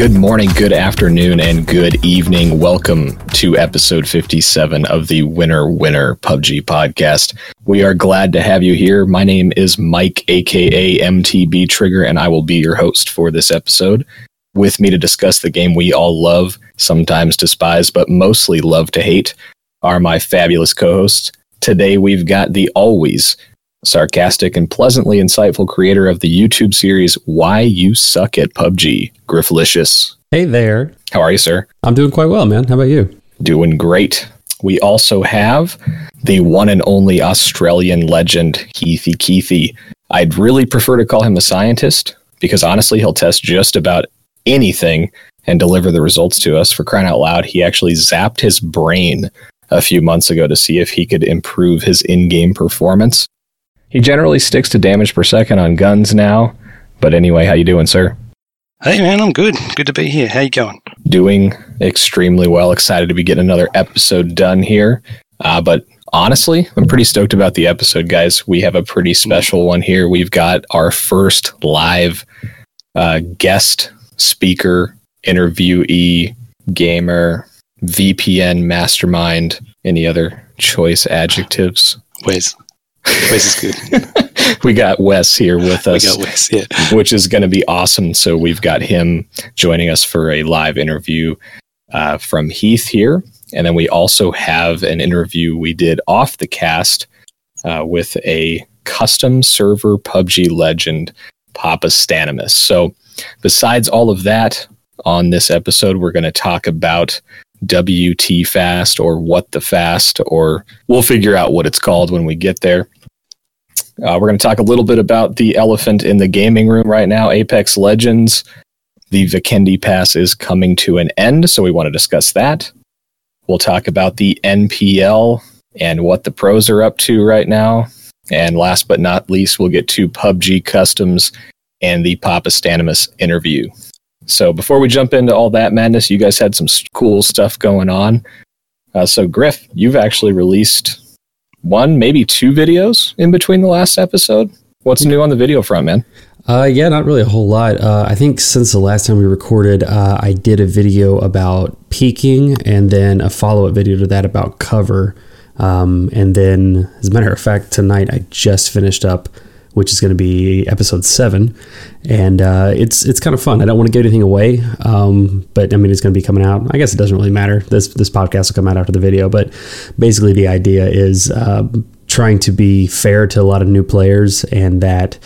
Good morning, good afternoon, and good evening. Welcome to episode 57 of the Winner Winner PUBG podcast. We are glad to have you here. My name is Mike, aka MTB Trigger, and I will be your host for this episode. With me to discuss the game we all love, sometimes despise, but mostly love to hate, are my fabulous co hosts. Today we've got the always sarcastic and pleasantly insightful creator of the YouTube series Why You Suck at PUBG, Grifflicious. Hey there. How are you, sir? I'm doing quite well, man. How about you? Doing great. We also have the one and only Australian legend, Heathy Keithy. I'd really prefer to call him a scientist because honestly, he'll test just about anything and deliver the results to us. For crying out loud, he actually zapped his brain a few months ago to see if he could improve his in game performance. He generally sticks to damage per second on guns now. But anyway, how you doing, sir? Hey man, I'm good. Good to be here. How you going? Doing extremely well. Excited to be getting another episode done here. Uh, but honestly, I'm pretty stoked about the episode, guys. We have a pretty special one here. We've got our first live uh, guest speaker, interviewee, gamer, VPN mastermind. Any other choice adjectives? Wes. Wes is good. we got Wes here with us. We got Wes, yeah. Which is going to be awesome. So we've got him joining us for a live interview uh, from Heath here. And then we also have an interview we did off the cast uh, with a custom server PUBG legend, Papastanimus. So besides all of that, on this episode, we're going to talk about WT fast or what the fast, or we'll figure out what it's called when we get there. Uh, we're going to talk a little bit about the elephant in the gaming room right now, Apex Legends. The Vikendi Pass is coming to an end, so we want to discuss that. We'll talk about the NPL and what the pros are up to right now. And last but not least, we'll get to PUBG Customs and the Papastanimus interview. So before we jump into all that madness, you guys had some cool stuff going on. Uh, so Griff, you've actually released one, maybe two videos in between the last episode. What's new on the video front, man? Uh, yeah, not really a whole lot. Uh, I think since the last time we recorded, uh, I did a video about peeking and then a follow up video to that about cover. Um, and then, as a matter of fact, tonight I just finished up which is going to be episode seven, and uh, it's it's kind of fun. I don't want to give anything away, um, but I mean it's going to be coming out. I guess it doesn't really matter. This this podcast will come out after the video, but basically the idea is uh, trying to be fair to a lot of new players and that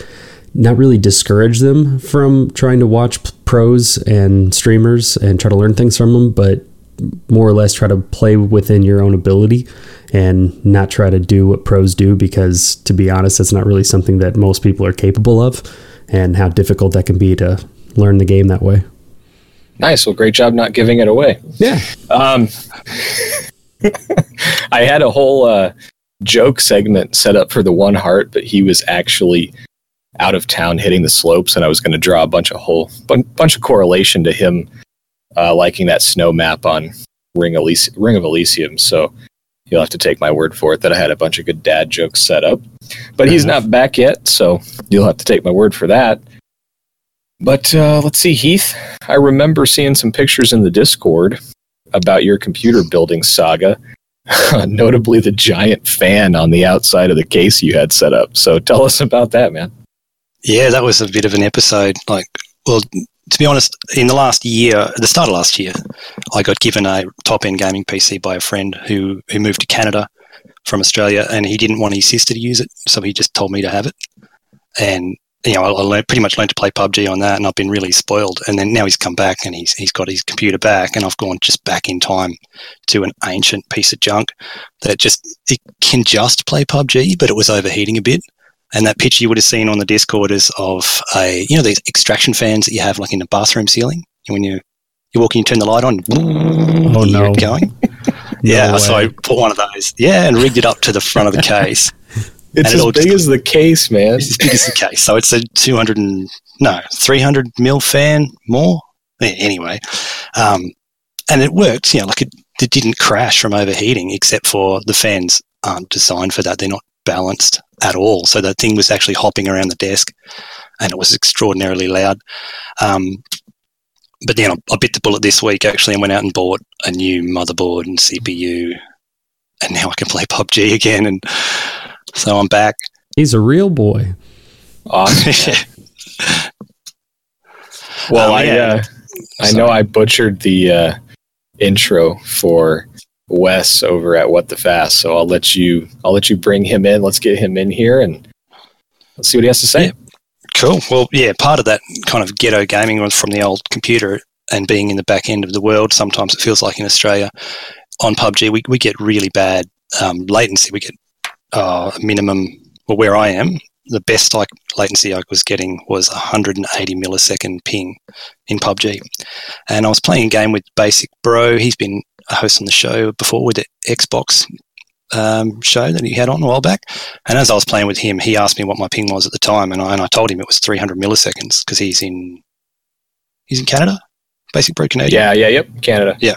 not really discourage them from trying to watch pros and streamers and try to learn things from them, but more or less try to play within your own ability and not try to do what pros do because to be honest that's not really something that most people are capable of and how difficult that can be to learn the game that way. Nice. Well great job not giving it away. Yeah. Um, i had a whole uh, joke segment set up for the one heart but he was actually out of town hitting the slopes and i was going to draw a bunch of whole bunch of correlation to him uh, liking that snow map on Ring, Elysi- Ring of Elysium. So you'll have to take my word for it that I had a bunch of good dad jokes set up. But he's not back yet, so you'll have to take my word for that. But uh, let's see, Heath. I remember seeing some pictures in the Discord about your computer building saga, notably the giant fan on the outside of the case you had set up. So tell us about that, man. Yeah, that was a bit of an episode. Like, well, to be honest, in the last year, the start of last year, I got given a top end gaming PC by a friend who, who moved to Canada from Australia and he didn't want his sister to use it. So he just told me to have it. And, you know, I, I learned, pretty much learned to play PUBG on that and I've been really spoiled. And then now he's come back and he's, he's got his computer back and I've gone just back in time to an ancient piece of junk that just, it can just play PUBG, but it was overheating a bit. And that picture you would have seen on the Discord is of a, you know, these extraction fans that you have like in the bathroom ceiling. When you you walk in, you turn the light on, oh no, going. yeah, way. so I put one of those, yeah, and rigged it up to the front of the case. it's as big as the case, man. It's as big as the case. So it's a 200 and, no, 300 mil fan more. Anyway, um, and it worked, you know, like it, it didn't crash from overheating, except for the fans aren't designed for that. They're not balanced at all. So the thing was actually hopping around the desk and it was extraordinarily loud. Um, but then I, I bit the bullet this week actually and went out and bought a new motherboard and CPU, and now I can play PUBG again. And so I'm back. He's a real boy. Awesome. well, Um, I yeah. uh, I know I butchered the uh, intro for Wes over at What the Fast, so I'll let you I'll let you bring him in. Let's get him in here and let's see what he has to say. Yeah. Cool. Well, yeah, part of that kind of ghetto gaming was from the old computer and being in the back end of the world. Sometimes it feels like in Australia on PUBG, we, we get really bad um, latency. We get uh, minimum, well, where I am, the best like latency I was getting was 180 millisecond ping in PUBG. And I was playing a game with Basic Bro. He's been a host on the show before with the Xbox um, show that he had on a while back. And as I was playing with him, he asked me what my ping was at the time, and I, and I told him it was 300 milliseconds because he's in he's in Canada, Basic Bro Canadian. Yeah, yeah, yep, Canada. Yeah,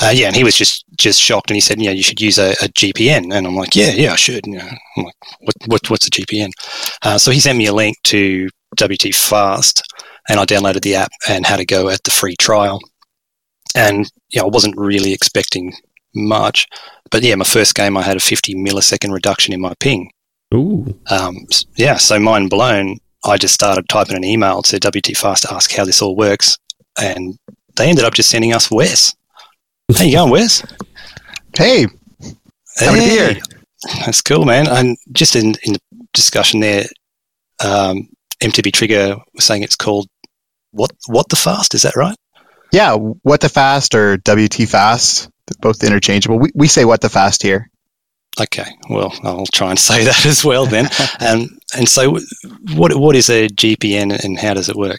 uh, yeah, and he was just just shocked, and he said, "Yeah, you should use a, a GPN." And I'm like, "Yeah, yeah, I should." You know, I'm like, "What, what what's a GPN?" Uh, so he sent me a link to WT Fast, and I downloaded the app and had a go at the free trial. And yeah, I wasn't really expecting much, but yeah, my first game I had a 50 millisecond reduction in my ping. Ooh. Um, yeah, so mind blown. I just started typing an email to WT Fast to ask how this all works, and they ended up just sending us Wes. How you going, Wes? Hey, Happy to be here. That's cool, man. And just in, in the discussion there, um, MTB Trigger was saying it's called what? What the fast? Is that right? Yeah, what the fast or WT fast, both interchangeable. We, we say what the fast here. Okay, well, I'll try and say that as well then. um, and so, what what is a GPN and how does it work?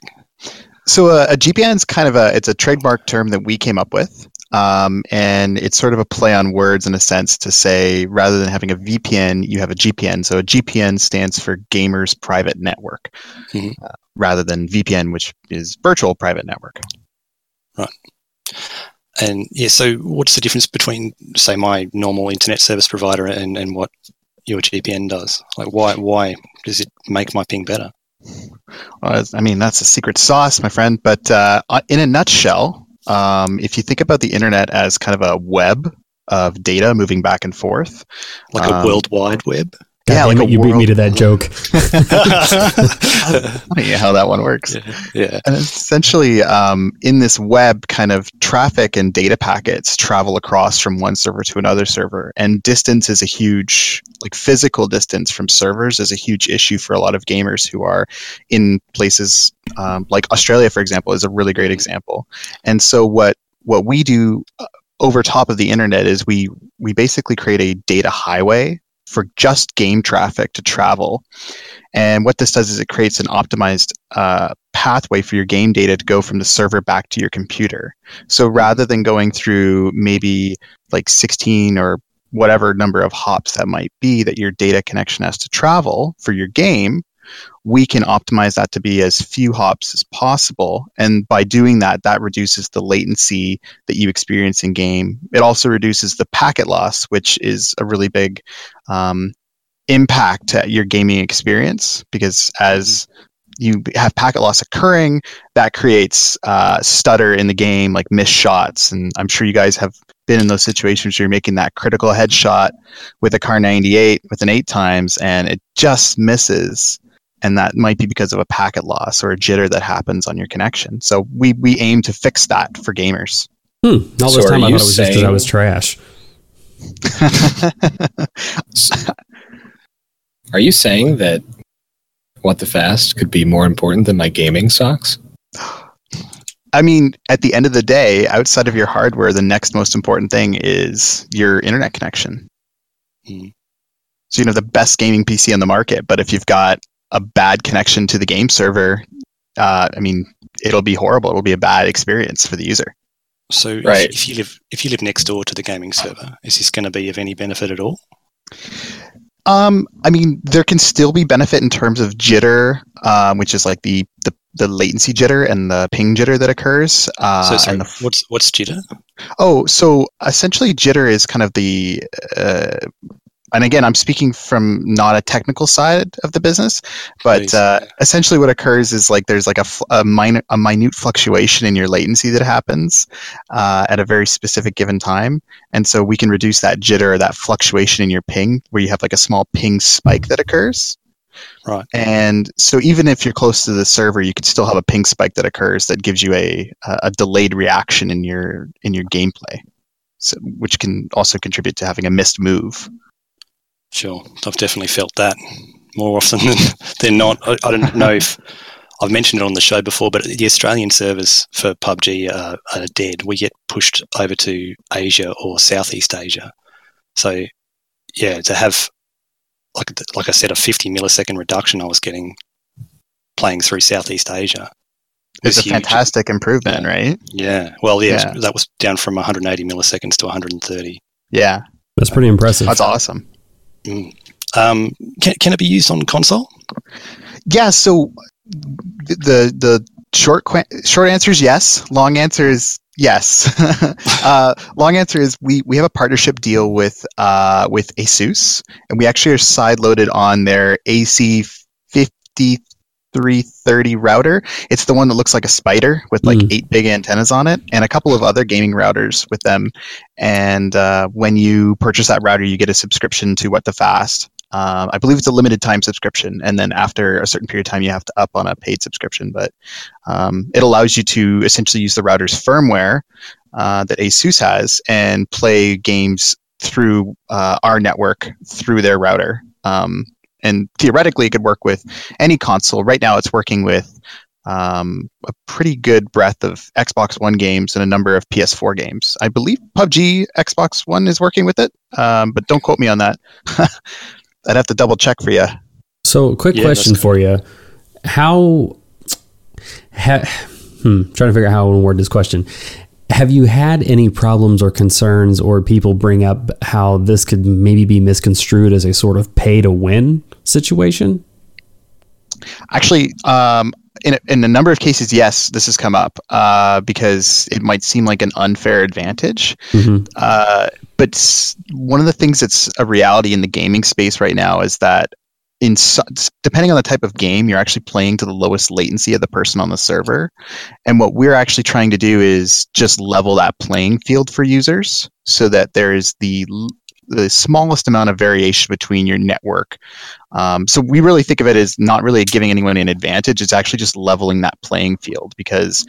So uh, a, a GPN is kind of a it's a trademark term that we came up with, um, and it's sort of a play on words in a sense to say rather than having a VPN, you have a GPN. So a GPN stands for Gamers Private Network, Mhm. uh, rather than VPN, which is Virtual Private Network. And yeah, so what's the difference between, say, my normal internet service provider and, and what your GPN does? Like, why why does it make my ping better? Uh, I mean, that's a secret sauce, my friend. But uh, uh, in a nutshell, um, if you think about the internet as kind of a web of data moving back and forth, Like a Um, world wide web? God Yeah, damn like it, a you beat me to that joke. funny how that one works. yeah. And essentially, um, in this web, kind of traffic and data packets travel across from one server to another server, and distance is a huge, like physical distance from servers, is a huge issue for a lot of gamers who are in places um, like Australia, for example, is a really great example. And so, what what we do uh, over top of the internet is we we basically create a data highway for just game traffic to travel. And what this does is it creates an optimized uh, pathway for your game data to go from the server back to your computer. So rather than going through maybe like 16 or whatever number of hops that might be that your data connection has to travel for your game, we can optimize that to be as few hops as possible. And by doing that, that reduces the latency that you experience in game. It also reduces the packet loss, which is a really big um, impact to your gaming experience because as you have packet loss occurring, that creates uh, stutter in the game, like missed shots. And I'm sure you guys have been in those situations where you're making that critical headshot with a Kar 98 with an eight times and it just misses. And that might be because of a packet loss or a jitter that happens on your connection. So we, we aim to fix that for gamers. Hmm. All So this are time I thought it you was just because I saying- was trash. Are you saying that What the Fast could be more important than my gaming socks? I mean, at the end of the day, outside of your hardware, the next most important thing is your internet connection. Hmm. So you know the best gaming PC on the market, but if you've got a bad connection to the game server, uh, I mean, it'll be horrible. It'll be a bad experience for the user. So if- Right. if, you live if you live next door to the gaming server, is this going to be of any benefit at all? Um, I mean, there can still be benefit in terms of jitter, um, which is like the, the the latency jitter and the ping jitter that occurs. Uh, so sorry, and the what's what's jitter? Oh, so essentially, jitter is kind of the uh, and again, I'm speaking from not a technical side of the business, but uh, essentially what occurs is like there's like a, a minor a minute fluctuation in your latency that happens uh, at a very specific given time, and so we can reduce that jitter or that fluctuation in your ping, where you have like a small ping spike that occurs. Right. And so even if you're close to the server, you could still have a ping spike that occurs that gives you a a delayed reaction in your in your gameplay, so, which can also contribute to having a missed move. Sure, I've definitely felt that more often than, than not. I, I don't know if I've mentioned it on the show before, but the Australian servers for PUBG are, are dead. We get pushed over to Asia or Southeast Asia. So, yeah, to have like like I said, a 50 millisecond reduction I was getting playing through Southeast Asia. It's a huge. fantastic improvement, right? Yeah, well, yeah, Yeah. that was down from 180 milliseconds to 130. Yeah, That's pretty impressive. that's awesome. Mm. Um, can, can it be used on console? Yeah, so the the short short answer is yes. Long answer is yes. uh, long answer is we we have a partnership deal with uh, with ASUS, and we actually are side loaded on their AC fifty three thirty router. It's the one that looks like a spider with like Mm. eight big antennas on it, and a couple of other gaming routers with them. And uh, when you purchase that router, you get a subscription to What the Fast. Um, I believe it's a limited time subscription, and then after a certain period of time, you have to up on a paid subscription. But um, it allows you to essentially use the router's firmware uh, that ASUS has and play games through uh, our network through their router. Um, and theoretically, it could work with any console. Right now, it's working with um, a pretty good breadth of Xbox One games and a number of PS4 games. I believe PUBG Xbox One is working with it, um, but don't quote me on that. I'd have to double check for you. So, quick Yeah, question that's for you: How? Ha, hmm, trying to figure out how to word this question. Have you had any problems or concerns, or people bring up how this could maybe be misconstrued as a sort of pay to win situation? Actually, um, in, a- in a number of cases, yes, this has come up uh, because it might seem like an unfair advantage. Mhm. Uh, but one of the things that's a reality in the gaming space right now is that in depending on the type of game, you're actually playing to the lowest latency of the person on the server. And what we're actually trying to do is just level that playing field for users so that there is the the smallest amount of variation between your network. Um, so we really think of it as not really giving anyone an advantage. It's actually just leveling that playing field because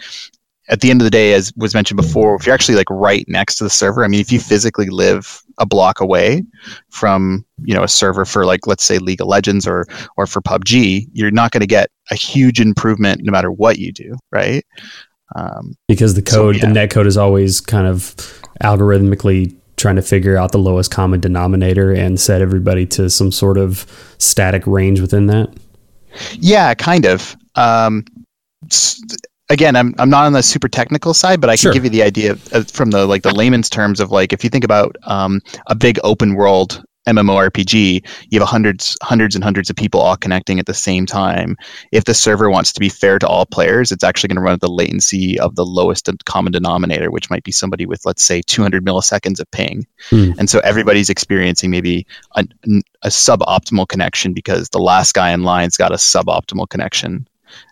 at the end of the day, as was mentioned before, if you're actually like right next to the server, I mean, if you physically live a block away from you know a server for like let's say League of Legends or or for PUBG, you're not going to get a huge improvement no matter what you do, right? Um, Because the So, code, yeah. the net code, is always kind of algorithmically trying to figure out the lowest common denominator and set everybody to some sort of static range within that. Yeah, kind of. Um, again, I'm I'm not on the super technical side, but I can Sure. give you the idea of, of- from the like the layman's terms of like if you think about um, a big open world MMORPG, you have hundreds hundreds and hundreds of people all connecting at the same time. If the server wants to be fair to all players, it's actually going to run at the latency of the lowest common denominator, which might be somebody with let's say 200 milliseconds of ping. Hmm. And so everybody's experiencing maybe a, a suboptimal connection because the last guy in line's got a suboptimal connection.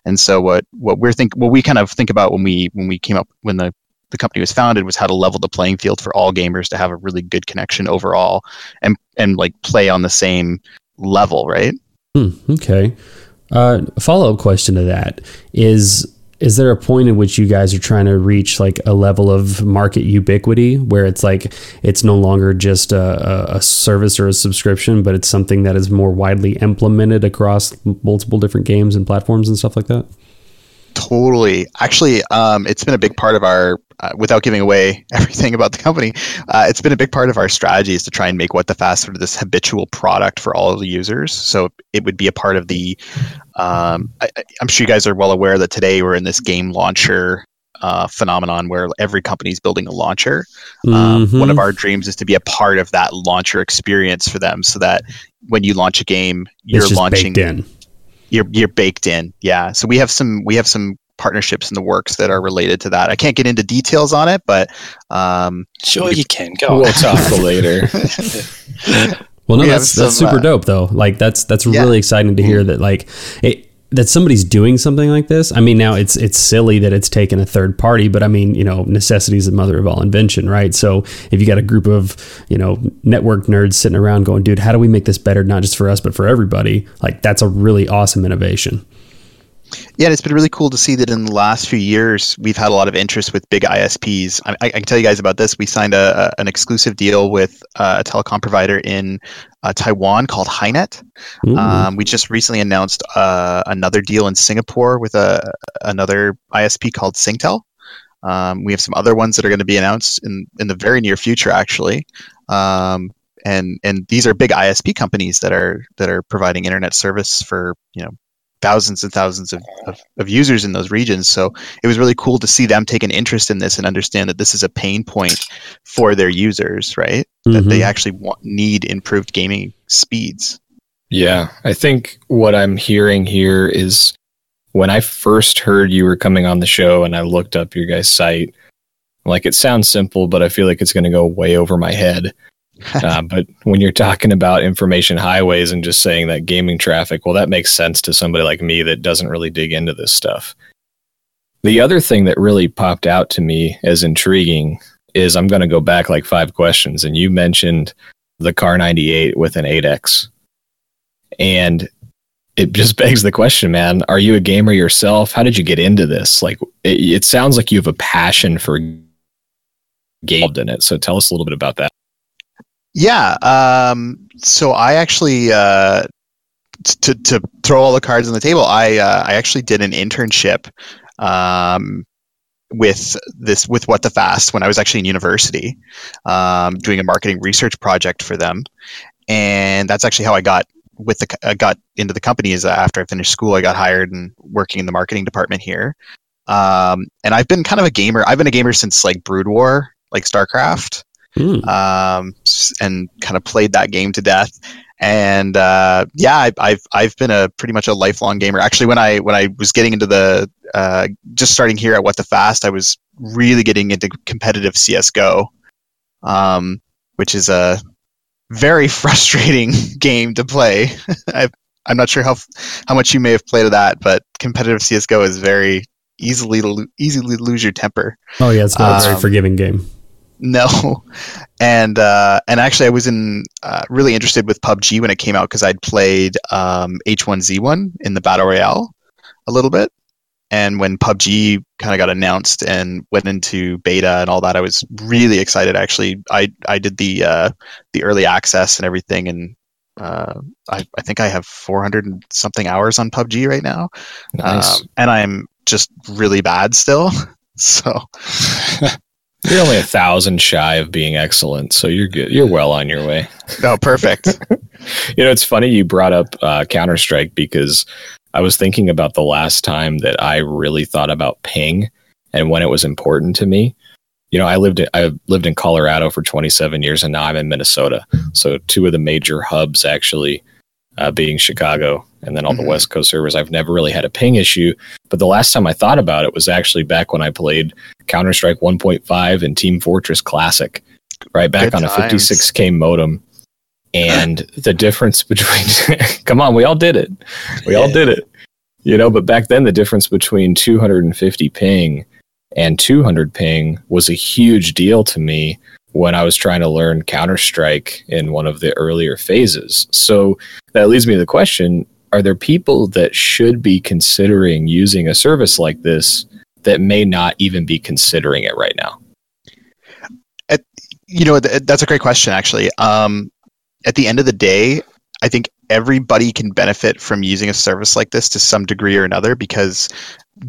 And so what what we're think what we kind of think about when we when we came up when the the company was founded was how to level the playing field for all gamers to have a really good connection overall and and like play on the same level, right? Hmm, okay. Uh, follow up question to that is is there a point in which you guys are trying to reach like a level of market ubiquity where it's like it's no longer just a, a, service or a subscription, but it's something that is more widely implemented across multiple different games and platforms and stuff like that? Totally. Actually, um, it's been a big part of our, uh, without giving away everything about the company, uh, it's been a big part of our strategy is to try and make What the Fast sort of this habitual product for all of the users. So it would be a part of the, um, I, I'm sure you guys are well aware that today we're in this game launcher uh, phenomenon where every company is building a launcher. Um, One of our dreams is to be a part of that launcher experience for them so that when you launch a game, you're launching in. You're you're baked in. Yeah. So we have some we have some partnerships in the works that are related to that. I can't get into details on it, but um, Sure, you can. Go We'll talk later. Well, no, We that's that's some, super uh, dope though. Like that's that's Yeah. really exciting to hear that like it that somebody's doing something like this. I mean, now it's it's silly that it's taken a third party, but I mean, you know, necessity is the mother of all invention, right? So if you got a group of you know network nerds sitting around going, dude, how do we make this better, not just for us but for everybody? Like that's a really awesome innovation. Yeah, and it's been really cool to see that in the last few years we've had a lot of interest with big ISPs. I, I can tell you guys about this. We signed a, a an exclusive deal with uh, a telecom provider in uh, Taiwan called HiNet. Um, we just recently announced uh, another deal in Singapore with a another ISP called Singtel. Um, we have some other ones that are going to be announced in in the very near future, actually. Um, and and these are big ISP companies that are that are providing internet service for you know thousands and thousands of, of, of users in those regions. So it was really cool to see them take an interest in this and understand that this is a pain point for their users, right? That they Mhm. actually want, need improved gaming speeds. Yeah, I think what I'm hearing here is when I first heard you were coming on the show and I looked up your guys' site, like it sounds simple, but I feel like it's going to go way over my head. Uh, but when you're talking about information highways and just saying that gaming traffic, well, that makes sense to somebody like me that doesn't really dig into this stuff. The other thing that really popped out to me as intriguing is I'm going to go back like five questions, and you mentioned the Kar 98 with an 8X. And it just begs the question, man, are you a gamer yourself? How did you get into this? Like, it, it sounds like you have a passion for gamed in it. So tell us a little bit about that. Yeah. Um, so I actually, uh, to to throw all the cards on the table, I uh, I actually did an internship um, with this with What the Fast when I was actually in university, um, doing a marketing research project for them, and that's actually how I got with the got into the company. Is after I finished school, I got hired and working in the marketing department here. Um, and I've been kind of a gamer. I've been a gamer since like Brood War, like StarCraft Hmm. um, and kind of played that game to death. And uh, yeah, I, I've I've been a pretty much a lifelong gamer. Actually, when I when I was getting into the uh, just starting here at What the Fast, I was really getting into competitive CS:GO, um, which is a very frustrating game to play. I, I'm not sure how how much you may have played of that, but competitive CS:GO is very easily to easily lose your temper. Oh yeah, it's not a very Um, forgiving game. No, and uh, and actually, I was in uh, really interested with PUBG when it came out because I'd played um, H1Z1 in the battle royale a little bit, and when PUBG kind of got announced and went into beta and all that, I was really excited. Actually, I I did the uh, the early access and everything, and uh, I I think I have 400 something hours on PUBG right now, Nice. um, and I'm just really bad still. So You're only a thousand shy of being excellent, so you're good. You're well on your way. no, perfect. You know, it's funny you brought up uh, Counter Strike because I was thinking about the last time that I really thought about ping and when it was important to me. You know, I lived I lived in Colorado for 27 years, and now I'm in Minnesota. So two of the major hubs actually uh, being Chicago and then all Mhm. the West Coast servers. I've never really had a ping issue, but the last time I thought about it was actually back when I played Counter Strike 1.5 and Team Fortress Classic, right back Good on a 56k modem. And the difference between, come on, we all did it. We all did it. You know, but back then the difference between 250 ping and 200 ping was a huge deal to me when I was trying to learn Counter Strike in one of the earlier phases. So that leads me to the question Are there people that should be considering using a service like this that may not even be considering it right now? you know th- that's a great question actually um, at the end of the day i think everybody can benefit from using a service like this to some degree or another because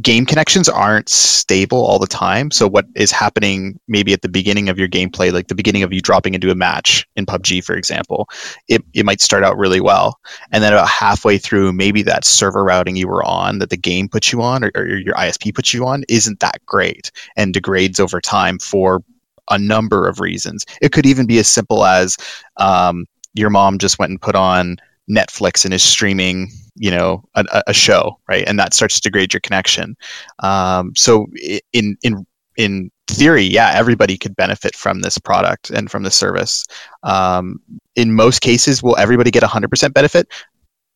game connections aren't stable all the time so what is happening maybe at the beginning of your gameplay like the beginning of you dropping into a match in pubg for example it, it might start out really well and then about halfway through maybe that server routing you were on that the game puts you on or, or your isp puts you on isn't that great and degrades over time for a number of reasons. It could even be as simple as um, your mom just went and put on Netflix and is streaming, you know, a, a- show, right? And that starts to degrade your connection. Um, so in in in theory, yeah, everybody could benefit from this product and from this service. Um, in most cases, will everybody get 100% benefit?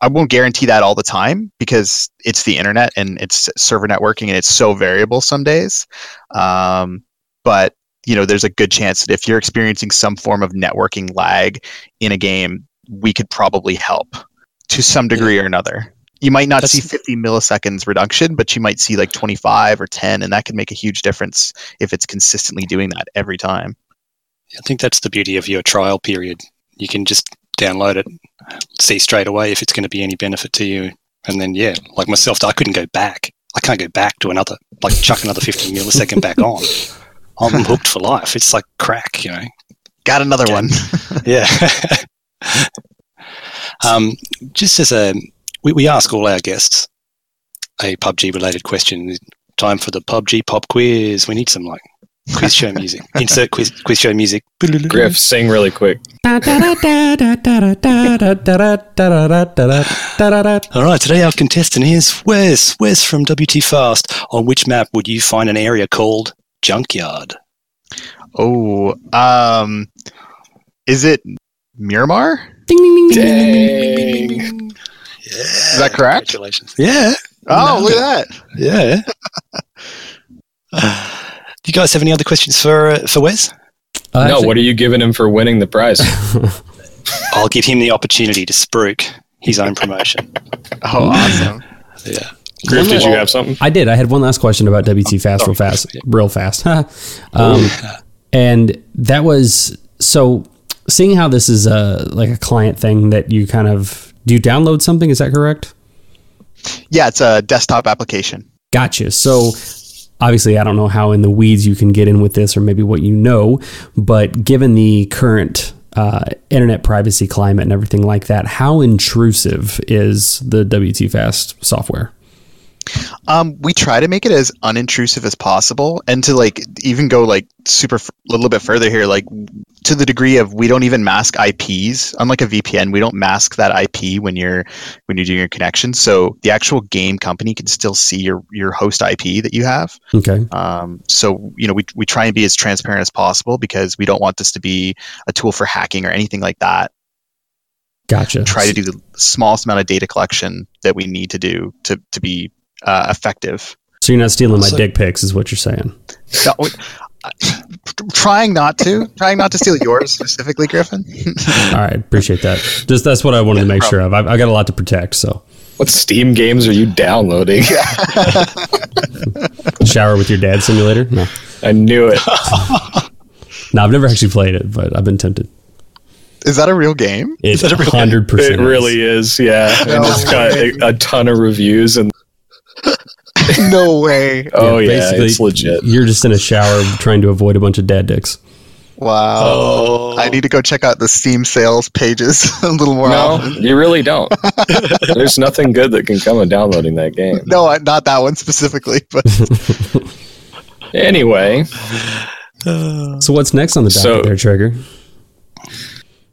I won't guarantee that all the time because it's the internet and it's server networking and it's so variable some days. Um, but you know, there's a good chance that if you're experiencing some form of networking lag in a game, we could probably help to some degree or another. You might not That's- see 50 milliseconds reduction, but you might see like 25 or 10, and that can make a huge difference if it's consistently doing that every time. I think that's the beauty of your trial period. You can just download it, see straight away if it's going to be any benefit to you, and then yeah, like myself, I couldn't go back. I can't go back to another, like chuck another 50 millisecond back on. I'm hooked for life. It's like crack, you know. Got another Okay. one. Yeah. um, just as a, we, we ask all our guests a PUBG related question. Time for the PUBG pop quiz. We need some like quiz show music. Insert quiz quiz show music. Griff, sing really quick. All right, today our contestant is Wes. Wes from WT Fast. On which map would you find an area called Junkyard? Oh, um, is it Miramar? Dang. Yeah. Is that correct? Congratulations. Yeah. Oh, No. look at that. Yeah. Do you guys have any other questions for uh, for Wes? Uh, no, actually- what are you giving him for winning the prize? I'll give him the opportunity to spruik his own promotion. Oh, awesome. Yeah. Griff, did you have something? I did. I had one last question about WT Fast, real fast, real fast. um, and that was so. Seeing how this is a like a client thing that you kind of do you download something? Is that correct? Yeah, it's a desktop application. Gotcha. So obviously, I don't know how in the weeds you can get in with this, or maybe what you know, but given the current uh, internet privacy climate and everything like that, how intrusive is the WTFast software? Um, we try to make it as unintrusive as possible, and to like even go like super f- a little bit further here, like to the degree of we don't even mask IPs. Unlike a VPN, we don't mask that IP when you're when you're doing your connection. So the actual game company can still see your your host IP that you have. Okay. Um, so you know we we try and be as transparent as possible because we don't want this to be a tool for hacking or anything like that. Gotcha. Try to do the smallest amount of data collection that we need to do to to be uh, effective. So you're not stealing my So- dick pics, is what you're saying. No, uh, trying not to, trying not to steal yours specifically, Griffin. All right, appreciate that. Just that's what I wanted to make sure of. I've, I got a lot to protect. So What Steam games are you downloading? shower with your dad simulator. No, I knew it. no, I've never actually played it, but I've been tempted. Is that a real game? It's that a real- hundred It really is. Yeah, and No it's got a, a ton of reviews and no way! oh yeah, basically, it's legit. You're just in a shower trying to avoid a bunch of dad dicks. Wow. Oh. I need to go check out the Steam sales pages a little more No, often. you really don't. There's nothing good that can come of downloading that game. No, not that one specifically, but Anyway, So what's next on the docket So- there, Trigger?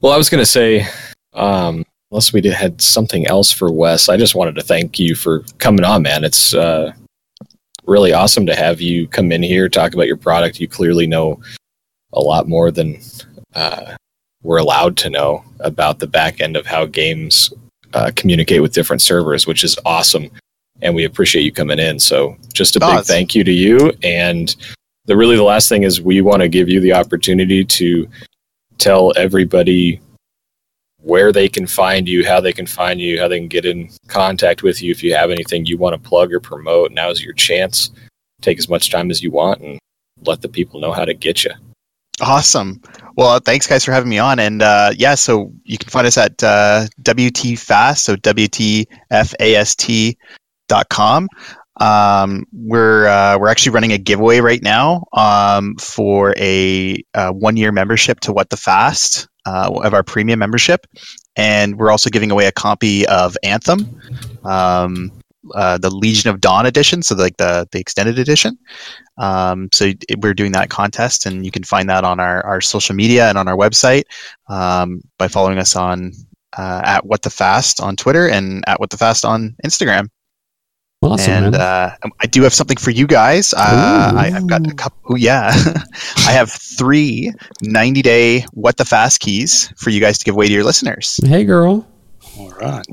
well, I was gonna say, um, unless we did, had something else for Wes, I just wanted to thank you for coming on, man. It's uh, really awesome to have you come in here talk about your product. You clearly know a lot more than uh, we're allowed to know about the back end of how games uh, communicate with different servers, which is awesome. And we appreciate you coming in. So, just a big thank you to you. And the really the last thing is we want to give you the opportunity to tell everybody where they can find you, how they can find you, how they can get in contact with you. If you have anything you want to plug or promote, now's your chance. Take as much time as you want and let the people know how to get you. awesome. Well, thanks guys for having me on. And uh, yeah, so you can find us at uh, WTFast, so WTFAST dot com. Um, we're uh, we're actually running a giveaway right now um, for a, uh one year membership to What the Fast uh, of our premium membership, and we're also giving away a copy of Anthem, um, uh, the Legion of Dawn edition, so like the the extended edition. Um, so we're doing that contest, and you can find that on our, our social media and on our website um, by following us on uh, at What the Fast on Twitter and at What the Fast on Instagram. Awesome, and uh, I do have something for you guys. Uh, I, I've got a couple. Yeah, I have three 90 day what the fast keys for you guys to give away to your listeners. hey, girl. All right.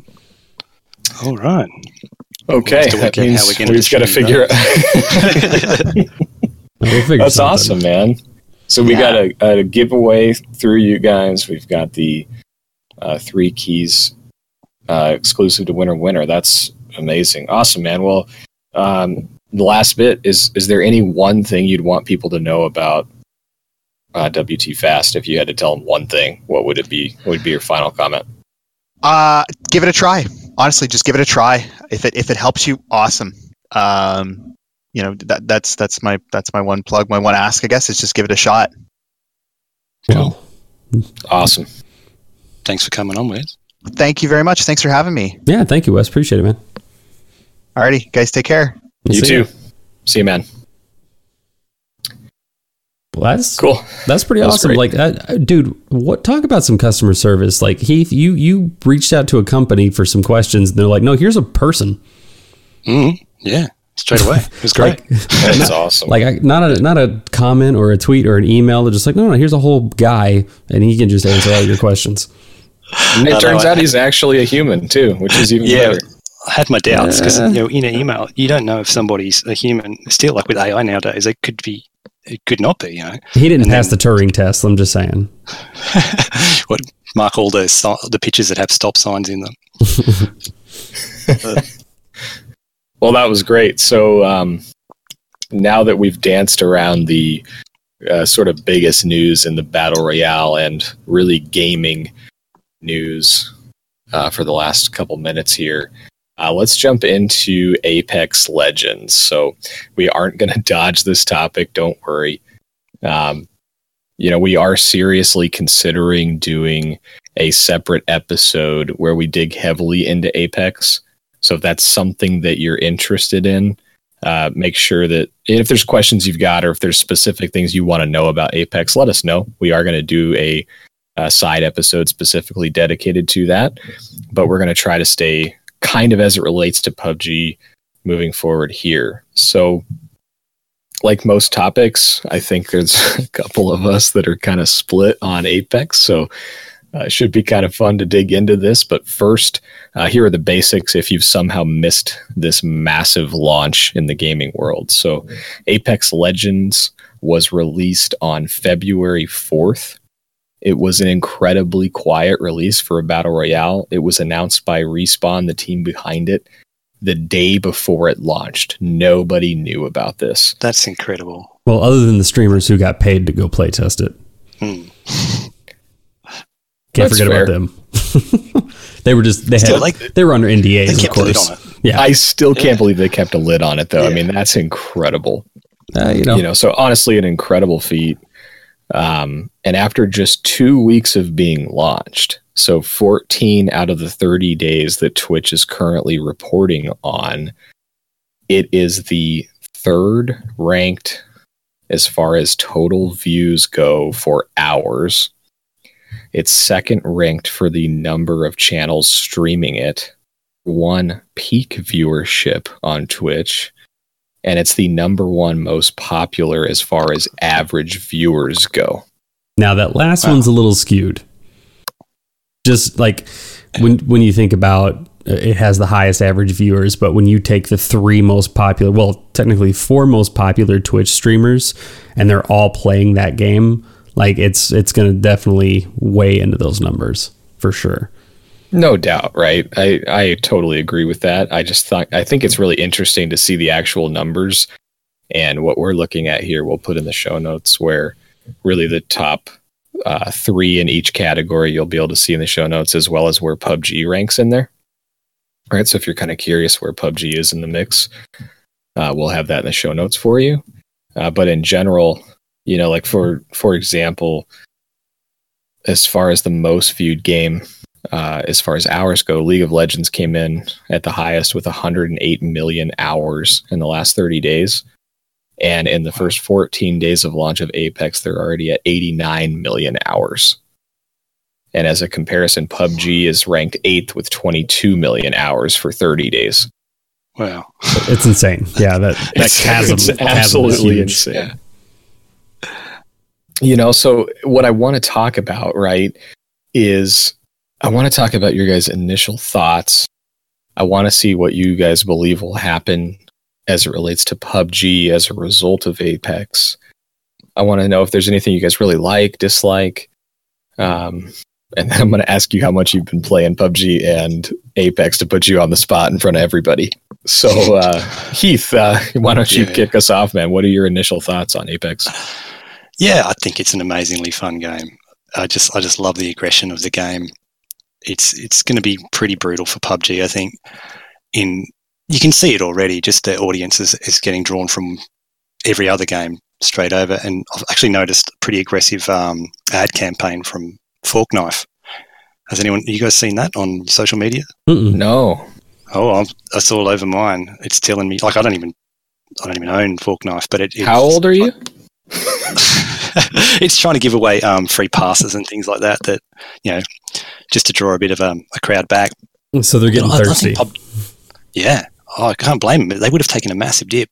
All right. Okay, We'll that work means we're we've got to distribute figure. We'll figure That's something. awesome, man. So we Yeah. got a, a giveaway through you guys. We've got the uh, three keys uh, exclusive to winner winner. That's amazing, awesome, man. Well, um, the last bit is: is there any one thing you'd want people to know about uh, WT Fast? If you had to tell them one thing, what would it be? What would be your final comment? Uh, give it a try. Honestly, just give it a try. If it if it helps you, awesome. Um, you know that that's that's my that's my one plug. My one ask, I guess, is just give it a shot. Well, Awesome. Thanks for coming on, Wes. Thank you very much. Thanks for having me. yeah, thank you, Wes. Appreciate it, man. Alrighty, guys, take care. You see ya. too. See you, man. Well, that's Cool. That's pretty That awesome. Like, uh, dude, what? Talk about some customer service. Like, Heath, you you reached out to a company for some questions, and they're like, "No, here's a person." Mm, yeah, straight away. It was great. Like, That's awesome. like I, not a not a comment or a tweet or an email. They're just like, "No, no, here's a whole guy, and he can just answer all your questions." And it No, no, turns I- out he's actually a human too, which is even Yeah. better. I had my doubts because Yeah. you know in an email you don't know if somebody's a human. Still, like with AI nowadays, it could be, it could not be. You know, He didn't And pass then- the Turing test. I'm just saying. what mark all the si- the pictures that have stop signs in them. Well, that was great. So um, now that we've danced around the uh, sort of biggest news in the battle royale and really gaming news uh, for the last couple minutes here, uh, let's jump into Apex Legends. So we aren't going to dodge this topic. Don't worry. Um, you know, we are seriously considering doing a separate episode where we dig heavily into Apex. So if that's something that you're interested in, uh, make sure that if there's questions you've got or if there's specific things you want to know about Apex, let us know. We are going to do a, a side episode specifically dedicated to that, but we're going to try to stay kind of as it relates to PUBG moving forward here. So, like most topics, I think there's a couple of us that are kind of split on Apex. So, uh, it should be kind of fun to dig into this. But first, uh, here are the basics if you've somehow missed this massive launch in the gaming world. So, Apex Legends was released on February 4th. It was an incredibly quiet release for a battle royale. It was announced by Respawn, the team behind it, the day before it launched. Nobody knew about this. That's incredible. Well, other than the streamers who got paid to go play test it, Hmm. can't That's forget fair. about them. they were just they Still, had like, they were under NDAs, of kept the lid course. Yeah, I still can't Yeah. believe they kept a lid on it, though. I mean, that's incredible. uh, you know, you know so honestly an incredible feat um, and after just two weeks of being launched so 14 out of the 30 days that twitch is currently reporting on it is the third ranked as far as total views go for hours. It's second ranked for the number of channels streaming it one peak viewership on twitch and it's the number one most popular as far as average viewers go. Now that last Wow. one's a little skewed. Just like when when you think about uh, it has the highest average viewers, but when you take the three most popular, well, technically four most popular Twitch streamers, and they're all playing that game, like it's it's going to definitely weigh into those numbers for sure. No doubt, right? I, I totally agree with that. I just thought I think it's really interesting to see the actual numbers and what we're looking at here. We'll put in the show notes where really the top uh, three in each category you'll be able to see in the show notes as well as where PUBG ranks in there. All right, so if you're kind of curious where PUBG is in the mix, uh, we'll have that in the show notes for you. Uh, but in general, you know, like for for example, as far as the most viewed game uh, as far as hours go, League of Legends came in at the highest with 108 million hours in the last 30 days. And in the first 14 days of launch of Apex, they're already at 89 million hours. And as a comparison, PUBG is ranked eighth with 22 million hours for 30 days. Wow. It's insane. Yeah, that that It's- chasm, it's chasm is absolutely huge. insane. You know, so what I want to talk about, right, is I want to talk about your guys' initial thoughts. I want to see what you guys believe will happen as it relates to PUBG as a result of Apex. I want to know if there's anything you guys really like, dislike. Um, and then I'm going to ask you how much you've been playing PUBG and Apex to put you on the spot in front of everybody. So, uh, Heath, uh, why don't you Yeah. kick us off, man? What are your initial thoughts on Apex? Yeah, I think it's an amazingly fun game. I just I just love the aggression of the game. It's it's going to be pretty brutal for PUBG. I think. In you can see it already. Just the audience is, is getting drawn from every other game straight over. And I've actually noticed a pretty aggressive um, ad campaign from Fork Knife. Has anyone you guys seen that on social media? Mm-mm. No. Oh, I'm, that's all over mine. It's telling me like I don't even I don't even own Fork Knife, but it, it How old are you? it's trying to give away um, free passes and things like that. That you know, just to draw a bit of um, a crowd back. So they're getting I- I thirsty. think pub- yeah, oh, I can't blame them. They would have taken a massive dip.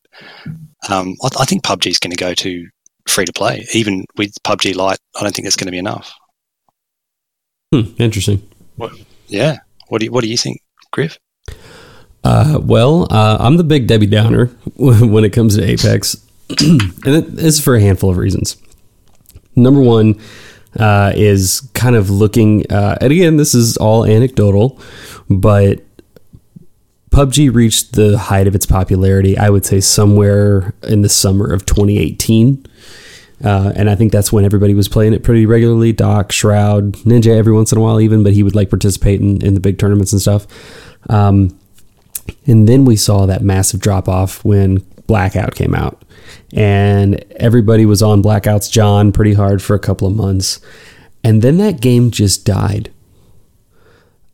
Um, I, I think PUBG is going to go to free to play. Even with PUBG Lite, I don't think that's going to be enough. Hmm, interesting. Yeah. What do you, What do you think, Griff? Uh, well, uh, I'm the big Debbie Downer when it comes to Apex, and it is for a handful of reasons. Number one uh, is kind of looking, uh, and again, this is all anecdotal, but PUBG reached the height of its popularity, I would say, somewhere in the summer of 2018. Uh, and I think that's when everybody was playing it pretty regularly. Doc, Shroud, Ninja every once in a while, even, but he would like participate in, in the big tournaments and stuff. Um, and then we saw that massive drop off when Blackout came out. And everybody was on Blackout's John pretty hard for a couple of months. And then that game just died.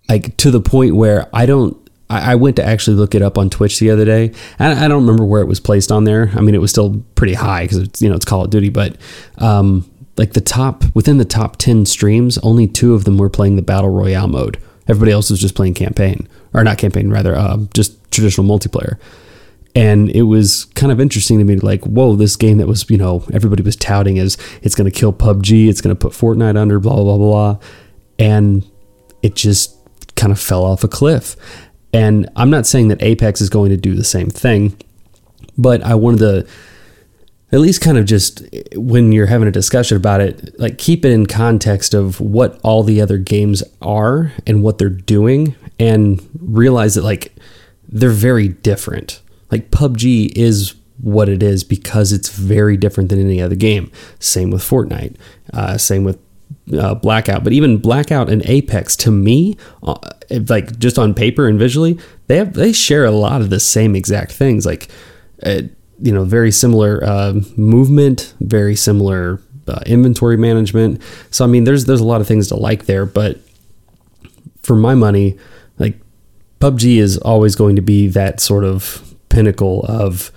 Like to the point where I don't. I I went to actually look it up on Twitch the other day, and I don't remember where it was placed on there. I mean, it was still pretty high because it's you know it's Call of Duty, but um, like the top within the top ten streams, only two of them were playing the battle royale mode. Everybody else was just playing campaign, or not campaign, rather, uh, just traditional multiplayer. And it was kind of interesting to me, like, whoa, this game that was, you know, everybody was touting as it's going to kill PUBG, it's going to put Fortnite under, blah, blah, blah, blah. And it just kind of fell off a cliff. And I'm not saying that Apex is going to do the same thing, but I wanted to at least kind of just when you're having a discussion about it, like keep it in context of what all the other games are and what they're doing and realize that like they're very different. Like PUBG is what it is because it's very different than any other game. Same with Fortnite. Uh, same with uh, Blackout. But even Blackout and Apex, to me, uh, like just on paper and visually, they have they share a lot of the same exact things. Like, uh, you know, very similar uh, movement, very similar uh, inventory management. So I mean, there's there's a lot of things to like there. But for my money, like PUBG is always going to be that sort of pinnacle of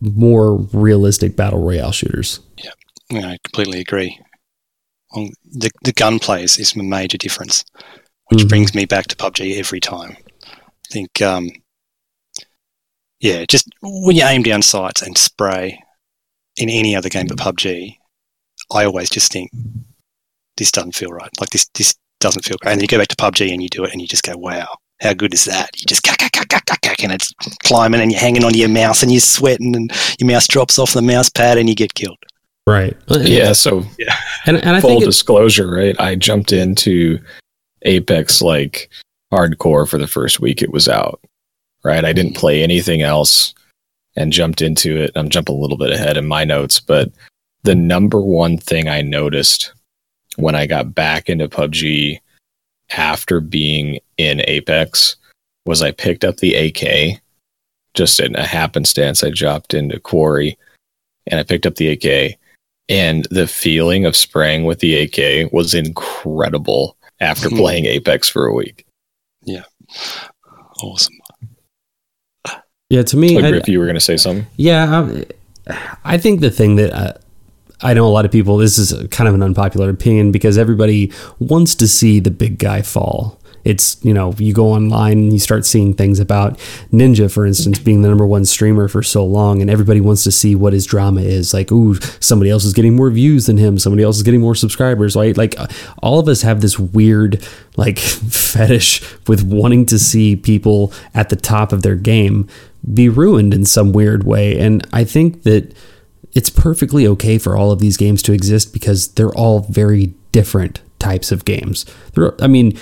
more realistic battle royale shooters. Yeah, I completely agree. The the gunplay is, is a major difference, which Mhm. brings me back to PUBG every time. I think, um, yeah, just when you aim down sights and spray in any other game but PUBG, I always just think this doesn't feel right. Like this this doesn't feel great. And then you go back to PUBG and you do it, and you just go, wow. How good is that? You just cack, cack, cack, cack, cack, cack, and it's climbing, and you're hanging onto your mouse, and you're sweating, and your mouse drops off the mouse pad, and you get killed. Right. Yeah, so And, and I full think it, disclosure, right? I jumped into Apex like hardcore for the first week it was out. Right? I didn't play anything else and jumped into it. I'm jumping a little bit ahead in my notes, but the number one thing I noticed when I got back into PUBG after being in Apex was I picked up the AK just in a happenstance. I dropped into Quarry and I picked up the AK and the feeling of spraying with the AK was incredible after Hmm. playing Apex for a week. Yeah. Awesome. yeah, to me, Like, I- Griff, you were going to say something? Yeah, I, I think the thing that uh, I know a lot of people, this is kind of an unpopular opinion because everybody wants to see the big guy fall. It's, you know, you go online and you start seeing things about Ninja, for instance, being the number one streamer for so long, and everybody wants to see what his drama is. Like, ooh, somebody else is getting more views than him, somebody else is getting more subscribers, right? Like, all of us have this weird, like, fetish with wanting to see people at the top of their game be ruined in some weird way. And I think that it's perfectly okay for all of these games to exist because they're all very different types of games. They're, I mean,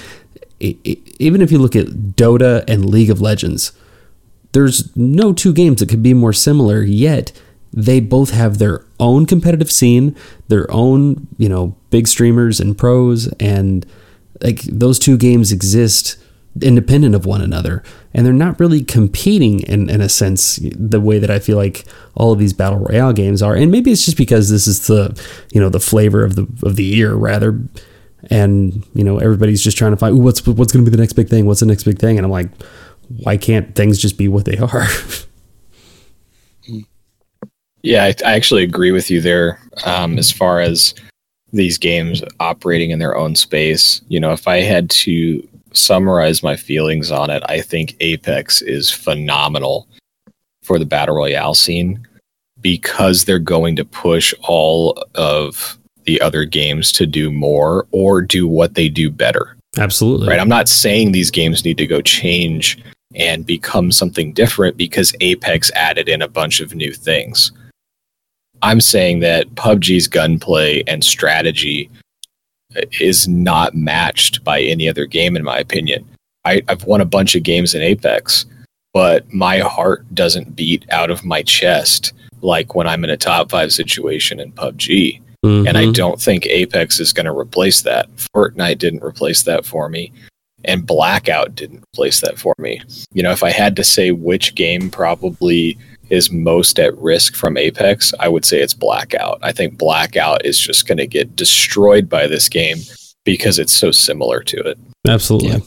even if you look at Dota and League of Legends, there's no two games that could be more similar, yet they both have their own competitive scene, their own, you know, big streamers and pros, and like those two games exist independent of one another and they're not really competing in, in a sense the way that I feel like all of these battle royale games are. And maybe it's just because this is the you know the flavor of the of the year rather. And you know everybody's just trying to find what's what's going to be the next big thing? What's the next big thing? And i'm like why can't things just be what they are? Yeah I, I, actually agree with you there um, as far as these games operating in their own space. You know if i had to summarize my feelings on it i think apex is phenomenal for the battle royale scene because they're going to push all of the other games to do more or do what they do better. Absolutely. Right. I'm not saying these games need to go change and become something different because Apex added in a bunch of new things. I'm saying that PUBG's gunplay and strategy is not matched by any other game, in my opinion. I, have won a bunch of games in Apex, but my heart doesn't beat out of my chest like when I'm in a top five situation in PUBG. Mm-hmm. And I mm-hmm. don't think Apex is going to replace that. Fortnite didn't replace that for me. And Blackout didn't replace that for me. You know, if I had to say which game probably is most at risk from Apex, I would say it's Blackout. I think Blackout is just going to get destroyed by this game because it's so similar to it. Absolutely. Yeah.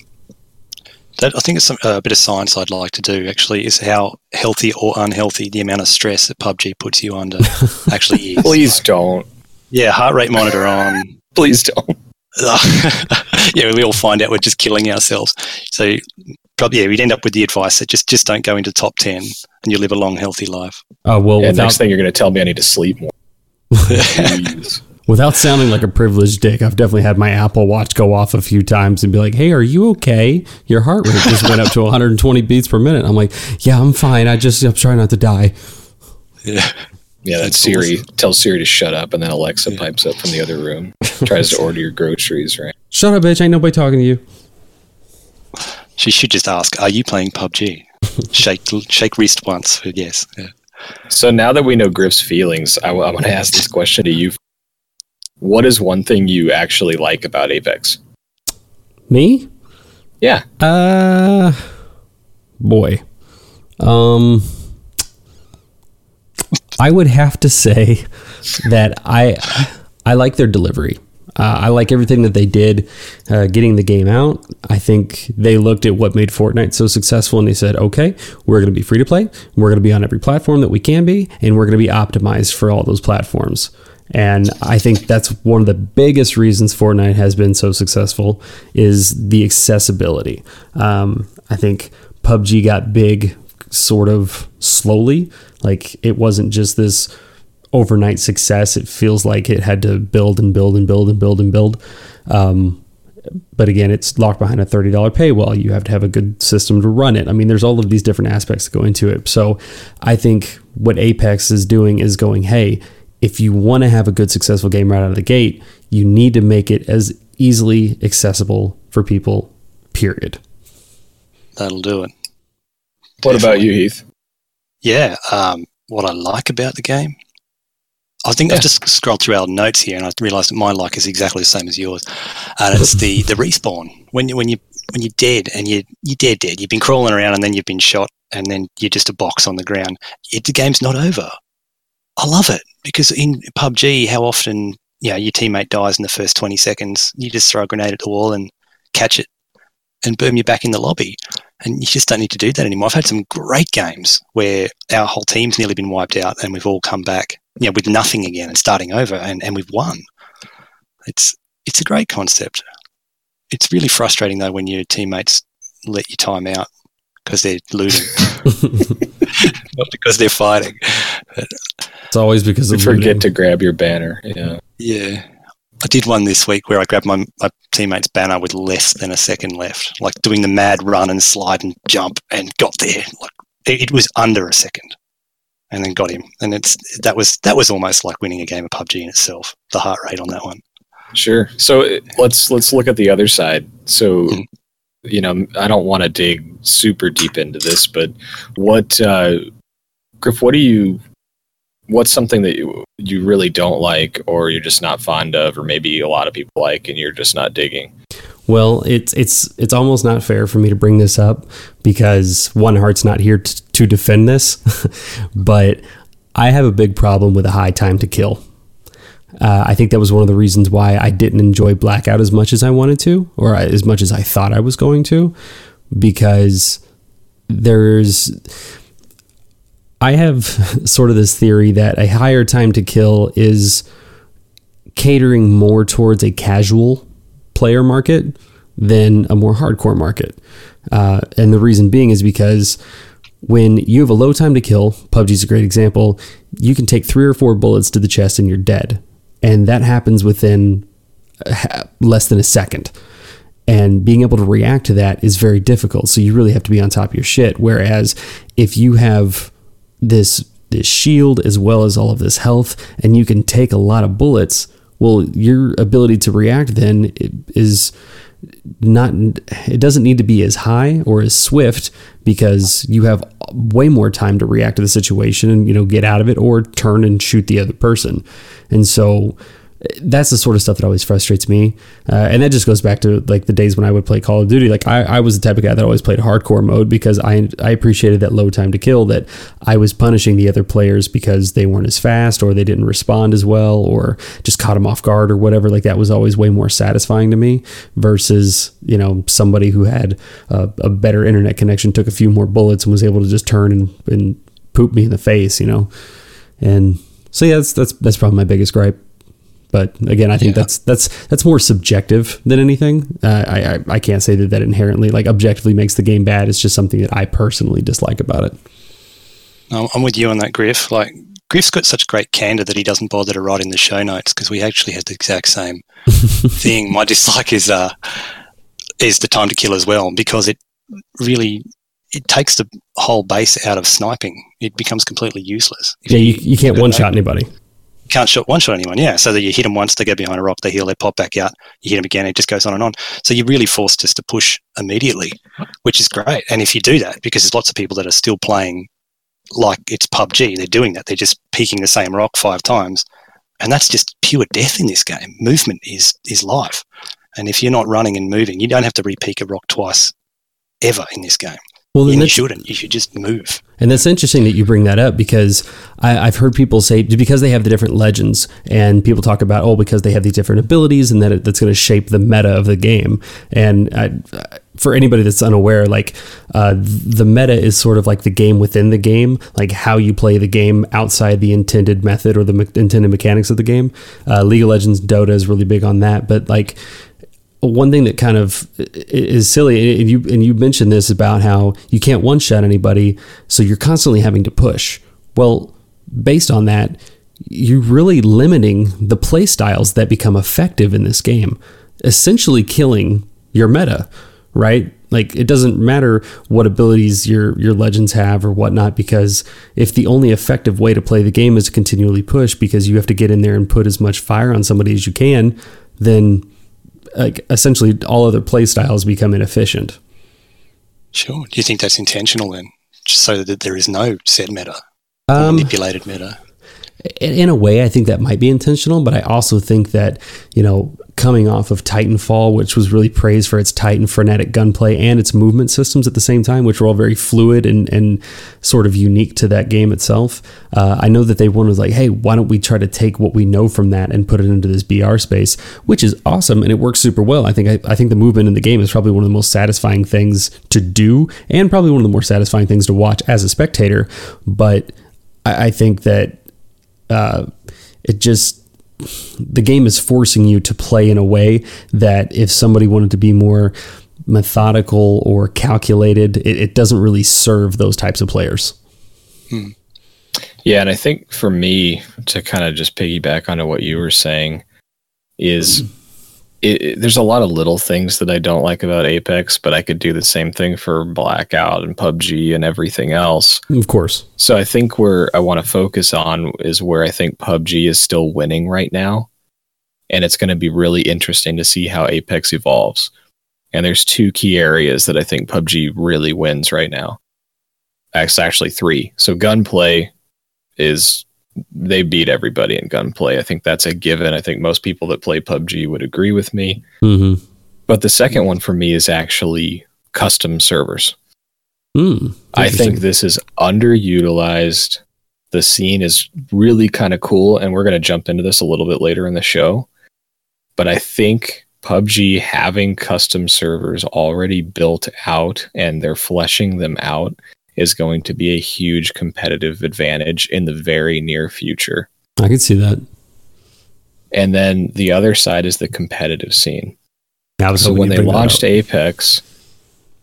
That, I think it's some, uh, a bit of science I'd like to do actually is how healthy or unhealthy the amount of stress that PUBG puts you under actually is. Please don't. Yeah, heart rate monitor on. Please don't. yeah, we all find out we're just killing ourselves. So probably yeah, we'd end up with the advice that just just don't go into top ten and you live a long, healthy life. Oh well, yeah, without, next thing you're going to tell me I need to sleep more. without sounding like a privileged dick, I've definitely had my Apple Watch go off a few times and be like, "Hey, are you okay? Your heart rate just went up to 120 beats per minute." I'm like, "Yeah, I'm fine. I just I'm trying not to die." Yeah. Yeah, that Siri tells Siri to shut up, and then Alexa yeah. pipes up from the other room, tries to order your groceries. Right? Shut up, bitch! Ain't nobody talking to you. She should just ask, "Are you playing PUBG?" shake, shake wrist once. Yes. Yeah. So now that we know Griff's feelings, I, I want to ask this question to you. What is one thing you actually like about Apex? Me? Yeah. Uh, boy. Um I would have to say that I I like their delivery. Uh, I like everything that they did uh, getting the game out. I think they looked at what made Fortnite so successful and they said, okay, we're going to be free to play. We're going to be on every platform that we can be, and we're going to be optimized for all those platforms. And I think that's one of the biggest reasons Fortnite has been so successful is the accessibility. Um, I think PUBG got big sort of slowly. Like it wasn't just this overnight success. It feels like it had to build and build and build and build and build. Um, but again, it's locked behind a $30 paywall. You have to have a good system to run it. I mean, there's all of these different aspects that go into it. So I think what Apex is doing is going, hey, if you want to have a good, successful game right out of the gate, you need to make it as easily accessible for people, period. That'll do it. What about you, Heath? Yeah, um, what I like about the game, I think yeah. I've just scrolled through our notes here and I realised that my like is exactly the same as yours, and it's the the respawn when you when you when you're dead and you you're dead dead. You've been crawling around and then you've been shot and then you're just a box on the ground. It, the game's not over. I love it because in PUBG, how often you know your teammate dies in the first 20 seconds, you just throw a grenade at the wall and catch it and boom, you're back in the lobby. And you just don't need to do that anymore. I've had some great games where our whole team's nearly been wiped out and we've all come back, you know, with nothing again and starting over and, and we've won. It's it's a great concept. It's really frustrating though when your teammates let you time out because they're losing, not because they're fighting. But It's always because You of forget looting. to grab your banner. Yeah. yeah, I did one this week where I grabbed my, my teammate's banner with less than a second left, like doing the mad run and slide and jump, and got there. Like it, it was under a second, and then got him. And it's that was that was almost like winning a game of PUBG in itself. The heart rate on that one. Sure. So uh, let's let's look at the other side. So, Mhm. you know, I don't want to dig super deep into this, but what, uh, Griff? What do you? What's something that you you really don't like, or you're just not fond of, or maybe a lot of people like, and you're just not digging? Well, it's it's it's almost not fair for me to bring this up because One Heart's not here t- to defend this, but I have a big problem with a high time to kill. Uh, I think that was one of the reasons why I didn't enjoy Blackout as much as I wanted to, or as much as I thought I was going to, because there's. I have sort of this theory that a higher time to kill is catering more towards a casual player market than a more hardcore market. Uh, and the reason being is because when you have a low time to kill, PUBG is a great example, you can take three or four bullets to the chest and you're dead. And that happens within less than a second. And being able to react to that is very difficult. So you really have to be on top of your shit. Whereas if you have this this shield as well as all of this health and you can take a lot of bullets well your ability to react then is not it doesn't need to be as high or as swift because you have way more time to react to the situation and you know get out of it or turn and shoot the other person. And so that's the sort of stuff that always frustrates me. Uh, and that just goes back to like the days when i would play call of duty. Like I, I was the type of guy that always played hardcore mode because I, I appreciated that low time to kill that i was punishing the other players because they weren't as fast or they didn't respond as well or just caught them off guard or whatever. Like that was always way more satisfying to me versus you know somebody who had a, a better internet connection took a few more bullets and was able to just turn and, and poop me in the face you know? And so yeah that's that's that's probably my biggest gripe but again, I think Yeah. that's that's that's more subjective than anything. Uh, I, I I can't say that that inherently like objectively makes the game bad. It's just something that I personally dislike about it. I'm I'm with you on that, Griff. Like Griff's got such great candor that he doesn't bother to write in the show notes because we actually had the exact same thing. My dislike is uh is the time to kill as well because it really it takes the whole base out of sniping. It becomes completely useless. Yeah, you, you can't one shot anybody. Can't shot one shot anyone. Yeah, so that you hit them once, they go behind a rock, they heal, they pop back out. You hit them again, it just goes on and on. So you're really forced just to push immediately, which is great. And if you do that, because there's lots of people that are still playing like it's PUBG, they're doing that. They're just peeking the same rock five times, and that's just pure death in this game. Movement is is life, and if you're not running and moving, you don't have to repeak a rock twice ever in this game. Well, then you shouldn't. You should just move. and that's interesting that you bring that up because I, I've heard people say because they have the different legends and people talk about oh because they have these different abilities and that it, that's going to shape the meta of the game. And I, for anybody that's unaware, like uh, the meta is sort of like the game within the game, like how you play the game outside the intended method or the me- intended mechanics of the game. Uh, League of Legends, Dota is really big on that, but like one thing that kind of is silly and you and you mentioned this about how you can't one shot anybody so you're constantly having to push. Well based on that you're really limiting the play styles that become effective in this game essentially killing your meta right? Like it doesn't matter what abilities your your legends have or whatnot because if the only effective way to play the game is to continually push because you have to get in there and put as much fire on somebody as you can then like essentially all other play styles become inefficient. Sure. Do you think that's intentional then? Just so that there is no set meta, Um, manipulated meta. in, in a way, I think that might be intentional, but I also think that you know coming off of Titanfall, which was really praised for its tight and frenetic gunplay and its movement systems at the same time, which were all very fluid and, and sort of unique to that game itself. Uh, I know that they wanted like, hey, why don't we try to take what we know from that and put it into this BR space, which is awesome and it works super well. I think I, I think the movement in the game is probably one of the most satisfying things to do and probably one of the more satisfying things to watch as a spectator. But I, I think that uh, it just the game is forcing you to play in a way that if somebody wanted to be more methodical or calculated, it, it doesn't really serve those types of players. Hmm. Yeah, and I think for me to kind of just piggyback onto what you were saying is it, it, there's a lot of little things that I don't like about Apex, but I could do the same thing for Blackout and PUBG and everything else. Of course. So I think where I want to focus on is where I think PUBG is still winning right now. And it's going to be really interesting to see how Apex evolves. And there's two key areas that I think PUBG really wins right now. It's actually three. So gunplay is they beat everybody in gunplay. I think that's a given. I think most people that play PUBG would agree with me. Mm-hmm. But the second one for me is actually custom servers. Mm, I think this is underutilized. The scene is really kind of cool, and we're going to jump into this a little bit later in the show. But I think PUBG having custom servers already built out and they're fleshing them out is going to be a huge competitive advantage in the very near future. I could see that. And then the other side is the competitive scene. Absolutely. So when they launched Apex,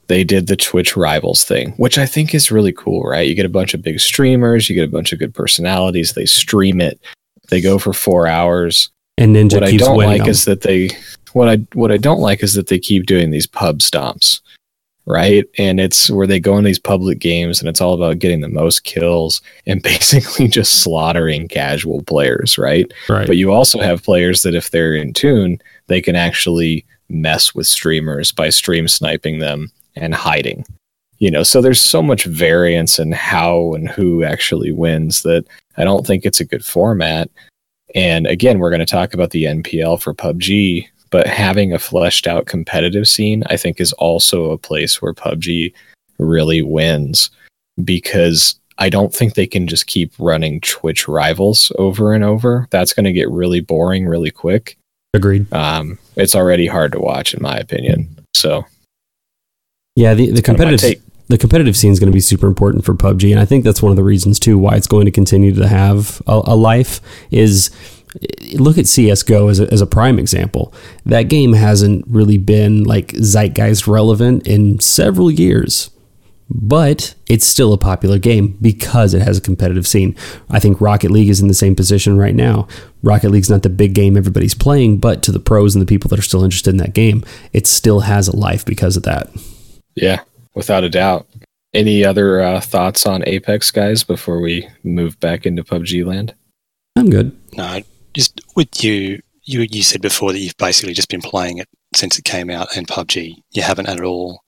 they did the Twitch Rivals thing, which I think is really cool, right? You get a bunch of big streamers, you get a bunch of good personalities, they stream it, they go for four hours. And Ninja what I don't like them. is that they what I what I don't like is that they keep doing these pub stomps right? And it's where they go in these public games and it's all about getting the most kills and basically just slaughtering casual players, right? Right. But you also have players that if they're in tune, they can actually mess with streamers by stream sniping them and hiding. You know, so there's so much variance in how and who actually wins that I don't think it's a good format. And again, we're going to talk about the NPL for PUBG but having a fleshed out competitive scene, I think, is also a place where PUBG really wins because I don't think they can just keep running Twitch rivals over and over. That's going to get really boring really quick. Agreed. Um, it's already hard to watch, in my opinion. So, yeah, the, the competitive the competitive scene is going to be super important for PUBG, and I think that's one of the reasons too why it's going to continue to have a, a life is look at CSGO as a, as a prime example. That game hasn't really been like zeitgeist relevant in several years, but it's still a popular game because it has a competitive scene. I think Rocket League is in the same position right now. Rocket League's not the big game everybody's playing, but to the pros and the people that are still interested in that game, it still has a life because of that. Yeah, without a doubt. Any other uh, thoughts on Apex, guys, before we move back into PUBG land? I'm good. No, just with you, you you said before that you've basically just been playing it since it came out, and PUBG you haven't at all.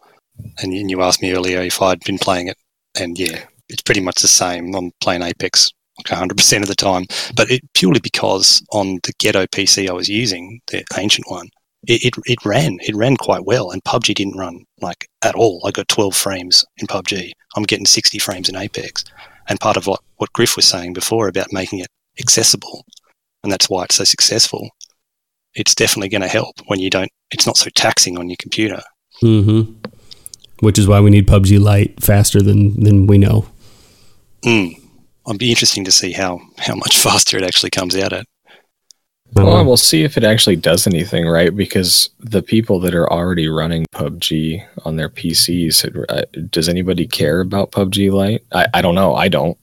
And you asked me earlier if I'd been playing it, and yeah, it's pretty much the same. I'm playing Apex like 100% of the time, but it purely because on the ghetto PC I was using, the ancient one, it, it, it ran. It ran quite well, and PUBG didn't run like at all. I got 12 frames in PUBG. I'm getting 60 frames in Apex. And part of what, what Griff was saying before about making it accessible and that's why it's so successful. It's definitely going to help when you don't. It's not so taxing on your computer. Mm-hmm. Which is why we need PUBG Lite faster than than we know. Mm. It'll be interesting to see how how much faster it actually comes out at. Well, we'll see if it actually does anything, right? Because the people that are already running PUBG on their PCs, uh, does anybody care about PUBG Lite? I, I don't know. I don't.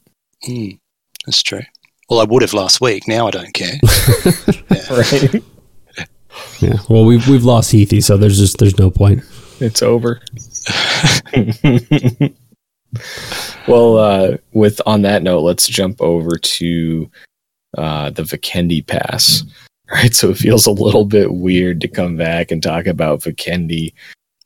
Mm, that's true. Well, I would have last week. Now I don't care. yeah. Right. Yeah. Well, we've we've lost Heathy, so there's just there's no point. It's over. well, uh, with on that note, let's jump over to uh, the Vikendi Pass. Right. So it feels a little bit weird to come back and talk about Vikendi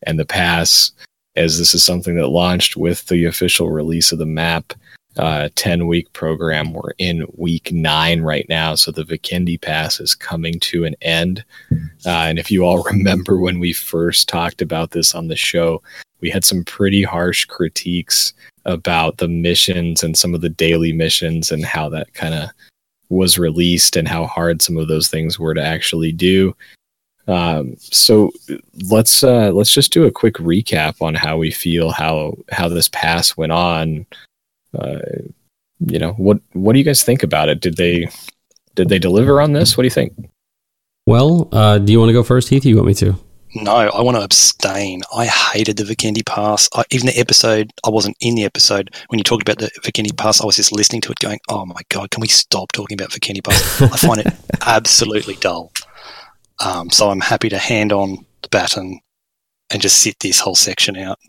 and the pass, as this is something that launched with the official release of the map uh, 10 week program. We're in week nine right now. So the Vikendi Pass is coming to an end. Uh, and if you all remember when we first talked about this on the show, we had some pretty harsh critiques about the missions and some of the daily missions and how that kind of was released and how hard some of those things were to actually do. Um, so let's uh, let's just do a quick recap on how we feel how how this pass went on uh, you know what what do you guys think about it did they Did they deliver on this? What do you think? Well, uh, do you want to go first, Heath? Or you want me to? No, I want to abstain. I hated the Vikendi Pass. I, even the episode, I wasn't in the episode when you talked about the Vikendi Pass. I was just listening to it, going, "Oh my god, can we stop talking about Vikendi Pass?" I find it absolutely dull. Um, so I'm happy to hand on the baton and just sit this whole section out.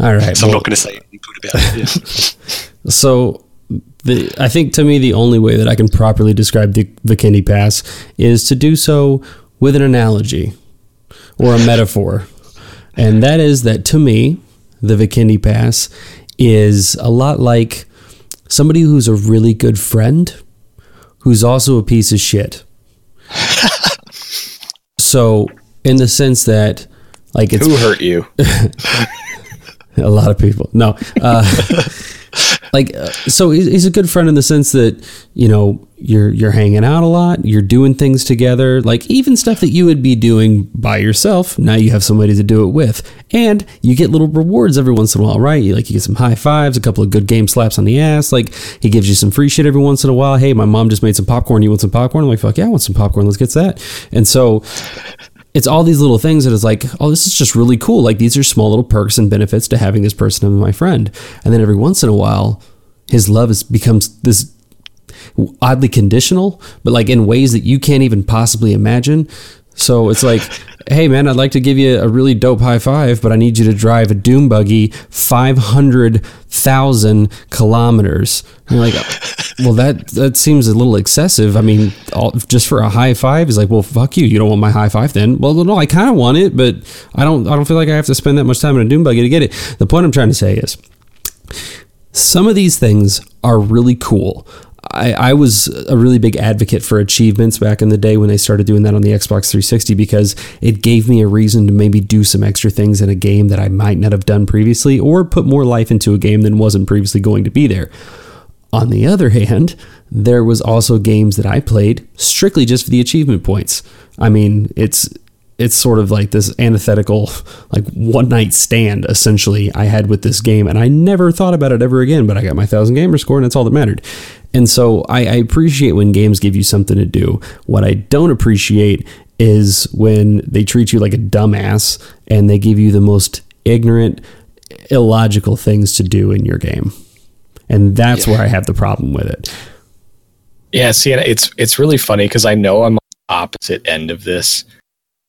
All right. So I'm not going to say anything good about it. Yeah. So, the, I think to me the only way that I can properly describe the Vikendi Pass is to do so with an analogy or a metaphor, and that is that to me the Vikendi Pass is a lot like somebody who's a really good friend who's also a piece of shit. so, in the sense that, like, it's Who hurt you? a lot of people. No, uh, like uh, so he's, he's a good friend in the sense that you know you're you're hanging out a lot, you're doing things together, like even stuff that you would be doing by yourself. Now you have somebody to do it with, and you get little rewards every once in a while, right? You like you get some high fives, a couple of good game slaps on the ass. Like he gives you some free shit every once in a while. Hey, my mom just made some popcorn. You want some popcorn? I'm like, fuck yeah, I want some popcorn. Let's get that. And so it's all these little things that is like, oh, this is just really cool. Like these are small little perks and benefits to having this person as my friend. And then every once in a while, his love is becomes this oddly conditional, but like in ways that you can't even possibly imagine. So it's like, hey man, I'd like to give you a really dope high five, but I need you to drive a doom buggy five hundred thousand kilometers. And you're like, well, that that seems a little excessive. I mean, all, just for a high five is like, well, fuck you. You don't want my high five then? Well, no, I kind of want it, but I don't. I don't feel like I have to spend that much time in a doom buggy to get it. The point I'm trying to say is, some of these things are really cool. I, I, was a really big advocate for achievements back in the day when they started doing that on the Xbox 360 because it gave me a reason to maybe do some extra things in a game that I might not have done previously or put more life into a game than wasn't previously going to be there. On the other hand, there was also games that I played strictly just for the achievement points. I mean, it's it's sort of like this antithetical like one night stand essentially I had with this game and I never thought about it ever again, but I got my thousand gamer score and that's all that mattered. And so I, I appreciate when games give you something to do. What I don't appreciate is when they treat you like a dumbass and they give you the most ignorant, illogical things to do in your game. And that's yeah. where I have the problem with it. Yeah, see, it's it's really funny because I know I'm on the opposite end of this.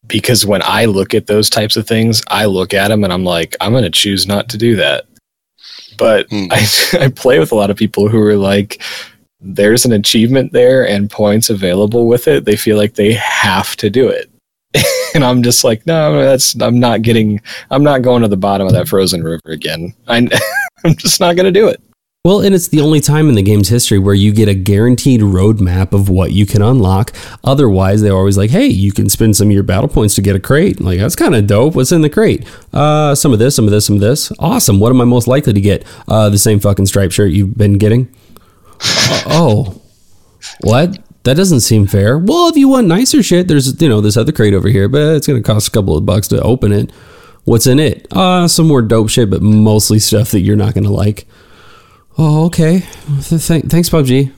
Because when I look at those types of things, I look at them and I'm like, I'm going to choose not to do that. But mm. I, I play with a lot of people who are like, there's an achievement there and points available with it. They feel like they have to do it. and I'm just like, no, that's I'm not getting I'm not going to the bottom of that frozen river again. I, I'm just not going to do it. Well, and it's the only time in the game's history where you get a guaranteed roadmap of what you can unlock. Otherwise, they're always like, hey, you can spend some of your battle points to get a crate. Like, that's kind of dope. What's in the crate? Uh, some of this, some of this, some of this. Awesome. What am I most likely to get? Uh, the same fucking striped shirt you've been getting. uh, oh, what? That doesn't seem fair. Well, if you want nicer shit, there's, you know, this other crate over here, but it's going to cost a couple of bucks to open it. What's in it? Uh, some more dope shit, but mostly stuff that you're not going to like. Oh, okay. Th- thanks, PUBG.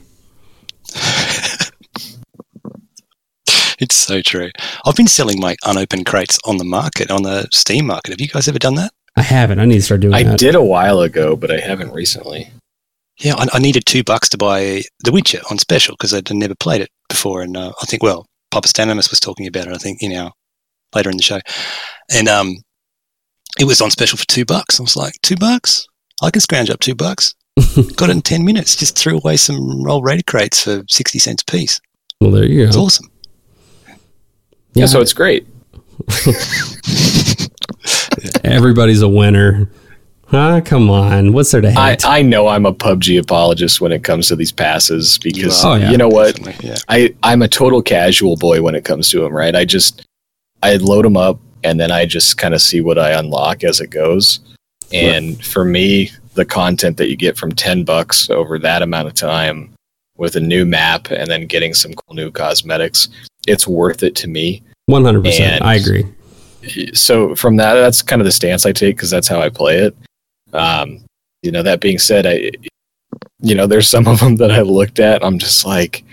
it's so true. I've been selling my unopened crates on the market, on the Steam market. Have you guys ever done that? I haven't. I need to start doing that. I that. did a while ago, but I haven't recently. Yeah, I, I needed two bucks to buy The Witcher on special because I'd never played it before. And uh, I think, well, Papastanimus was talking about it, I think, you know, later in the show. And um, it was on special for two bucks. I was like, two bucks? I can scrounge up two bucks. Got it in 10 minutes. Just threw away some roll ready crates for 60 cents a piece. Well, there you go. It's awesome. Yeah, so it's great. Everybody's a winner. Huh? Come on. What's there to hate? I, I know I'm a PUBG apologist when it comes to these passes because you, oh, yeah. you know what? Yeah. I, I'm a total casual boy when it comes to them, right? I just, I load them up and then I just kind of see what I unlock as it goes. And right. for me, the content that you get from 10 bucks over that amount of time with a new map and then getting some cool new cosmetics, it's worth it to me. 100%. And I agree. So from that, that's kind of the stance I take because that's how I play it. Um, you know, that being said, I, you know, there's some of them that I looked at. I'm just like,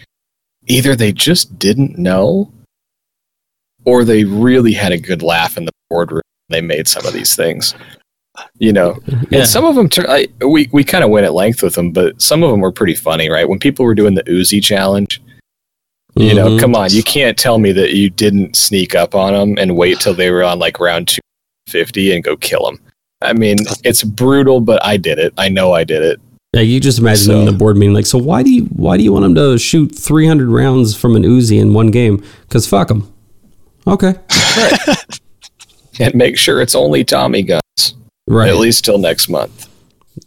either they just didn't know or they really had a good laugh in the boardroom. They made some of these things, you know, Yeah. and some of them, tur- I, we, we kind of went at length with them, but some of them were pretty funny, right? When people were doing the Uzi challenge, you know, Mhm. come on, you can't tell me that you didn't sneak up on them and wait till they were on like round 250 and go kill them. I mean, it's brutal, but I did it. I know I did it. Yeah, you just imagine them in the board meeting like, so why do you why do you want them to shoot 300 rounds from an Uzi in one game? Because fuck them Okay, And make sure it's only Tommy guns, right. at least till next month.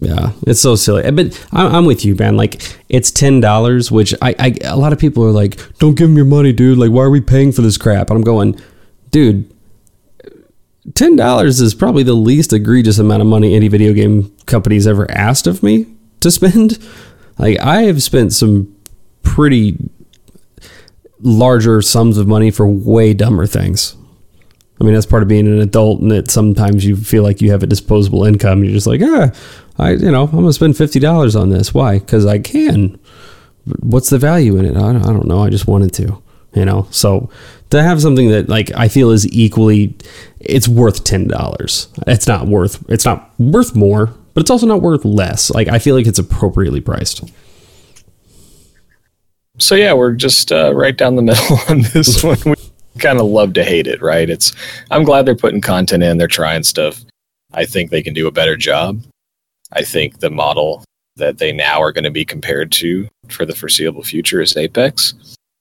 Yeah, it's so silly. But I'm, I'm with you, man. Like, it's ten dollars, which I, I, a lot of people are like, "Don't give him your money, dude. Like, why are we paying for this crap?" And I'm going, dude, ten dollars is probably the least egregious amount of money any video game company's ever asked of me to spend. Like, I have spent some pretty larger sums of money for way dumber things. I mean, that's part of being an adult, and that sometimes you feel like you have a disposable income. You're just like, ah, I, you know, I'm gonna spend fifty dollars on this. Why? Because I can. What's the value in it? I don't, I don't know. I just wanted to, you know. So to have something that like I feel is equally, it's worth ten dollars. It's not worth. It's not worth more, but it's also not worth less. Like I feel like it's appropriately priced. So yeah, we're just uh, right down the middle on this one. Kind of love to hate it, right? It's I'm glad they're putting content in, they're trying stuff. I think they can do a better job. I think the model that they now are going to be compared to for the foreseeable future is Apex,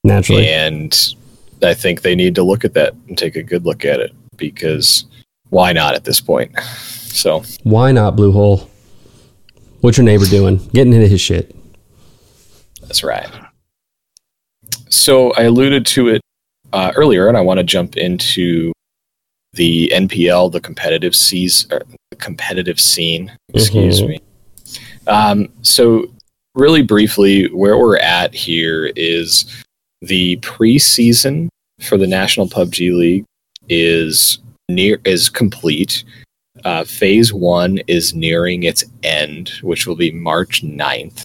Naturally, and I think they need to look at that and take a good look at it because why not at this point? So why not Bluehole? What's your neighbor doing? Getting into his shit. That's right. So I alluded to it uh, earlier, and I want to jump into the NPL, the competitive seas, the competitive scene. Excuse Mhm. me. Um, so, really briefly, where we're at here is the preseason for the National PUBG League is near is complete. Uh, phase one is nearing its end, which will be March 9th.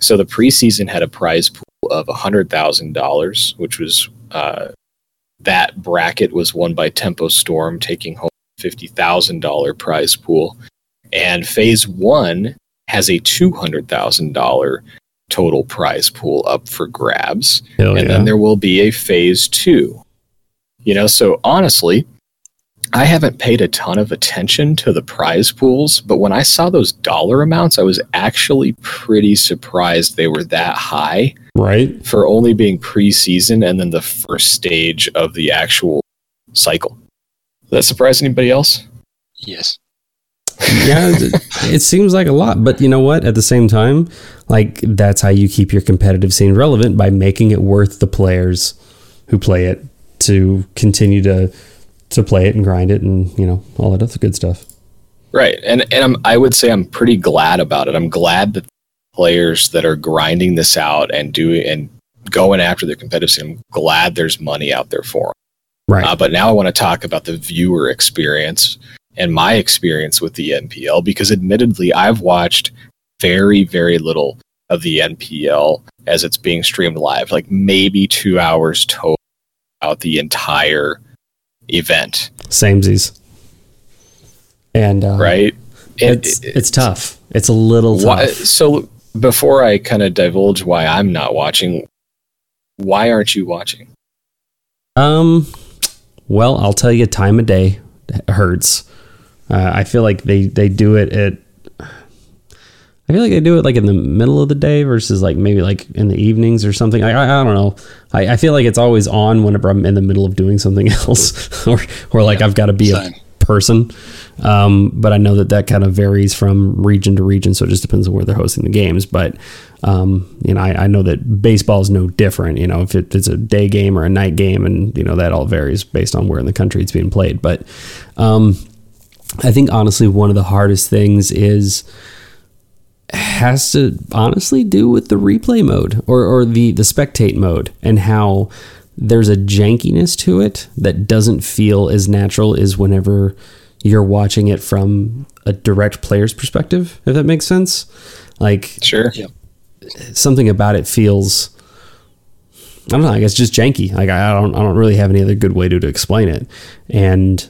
So the preseason had a prize pool of $100,000, which was uh, that bracket was won by Tempo Storm, taking home $50,000 prize pool. And phase one has a $200,000 total prize pool up for grabs Hell and then there will be a phase two. You know, so honestly, I haven't paid a ton of attention to the prize pools, but when I saw those dollar amounts, I was actually pretty surprised they were that high right. for only being preseason and then the first stage of the actual cycle. Does that surprise anybody else? Yes. yeah, it, it seems like a lot, but you know what? At the same time, like that's how you keep your competitive scene relevant by making it worth the players who play it to continue to to play it and grind it and you know all that other good stuff. Right. And and I'm, I would say I'm pretty glad about it. I'm glad that players that are grinding this out and doing and going after the competitive scene, I'm glad there's money out there for them. Right. Uh, but now I want to talk about the viewer experience and my experience with the NPL because admittedly I've watched very very little of the NPL as it's being streamed live, like maybe 2 hours total out the entire event, Samesies. And uh, right? It's it- it's tough. It's a little tough. Why, so before I kind of divulge why I'm not watching, why aren't you watching? Um, well, I'll tell you, time of day hurts. Uh, I feel like they they do it at. I feel like they do it like in the middle of the day versus like maybe like in the evenings or something. I I, I don't know. I, I feel like it's always on whenever I'm in the middle of doing something else, or or like I've got to be same. a person. Um, but I know that that kind of varies from region to region, so it just depends on where they're hosting the games. But um, you know, I, I know that baseball is no different. You know, if it, it's a day game or a night game, and you know that all varies based on where in the country it's being played. But um, I think honestly, one of the hardest things is has to honestly do with the replay mode or, or the the spectate mode and how there's a jankiness to it that doesn't feel as natural as whenever you're watching it from a direct player's perspective if that makes sense like Sure. Yep. something about it feels I don't know. I guess just janky. Like I don't I don't really have any other good way to, to explain it. And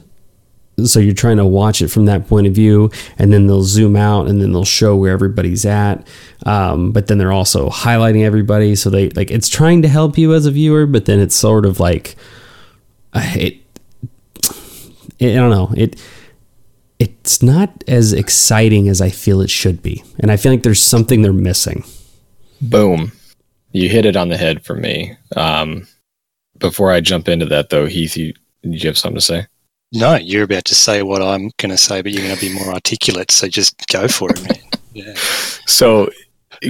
so you're trying to watch it from that point of view, and then they'll zoom out and then they'll show where everybody's at. Um, but then they're also highlighting everybody, so they like it's trying to help you as a viewer, but then it's sort of like it. it I don't know it. It's not as exciting as I feel it should be, and I feel like there's something they're missing. Boom. You hit it on the head for me. Um, before I jump into that, though, Heath, you, you have something to say? No, you're about to say what I'm going to say, but you're going to be more articulate. So just go for it, man. Yeah. So,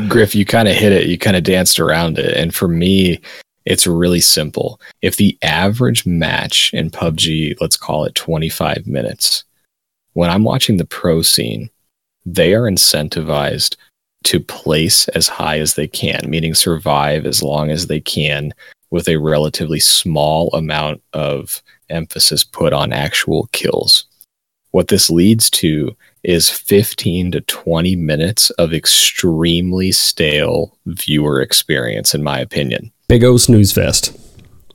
Griff, you kind of hit it. You kind of danced around it. And for me, it's really simple. If the average match in PUBG, let's call it 25 minutes, when I'm watching the pro scene, they are incentivized to place as high as they can, meaning survive as long as they can with a relatively small amount of emphasis put on actual kills. What this leads to is 15 to 20 minutes of extremely stale viewer experience, in my opinion. Big O snooze fest.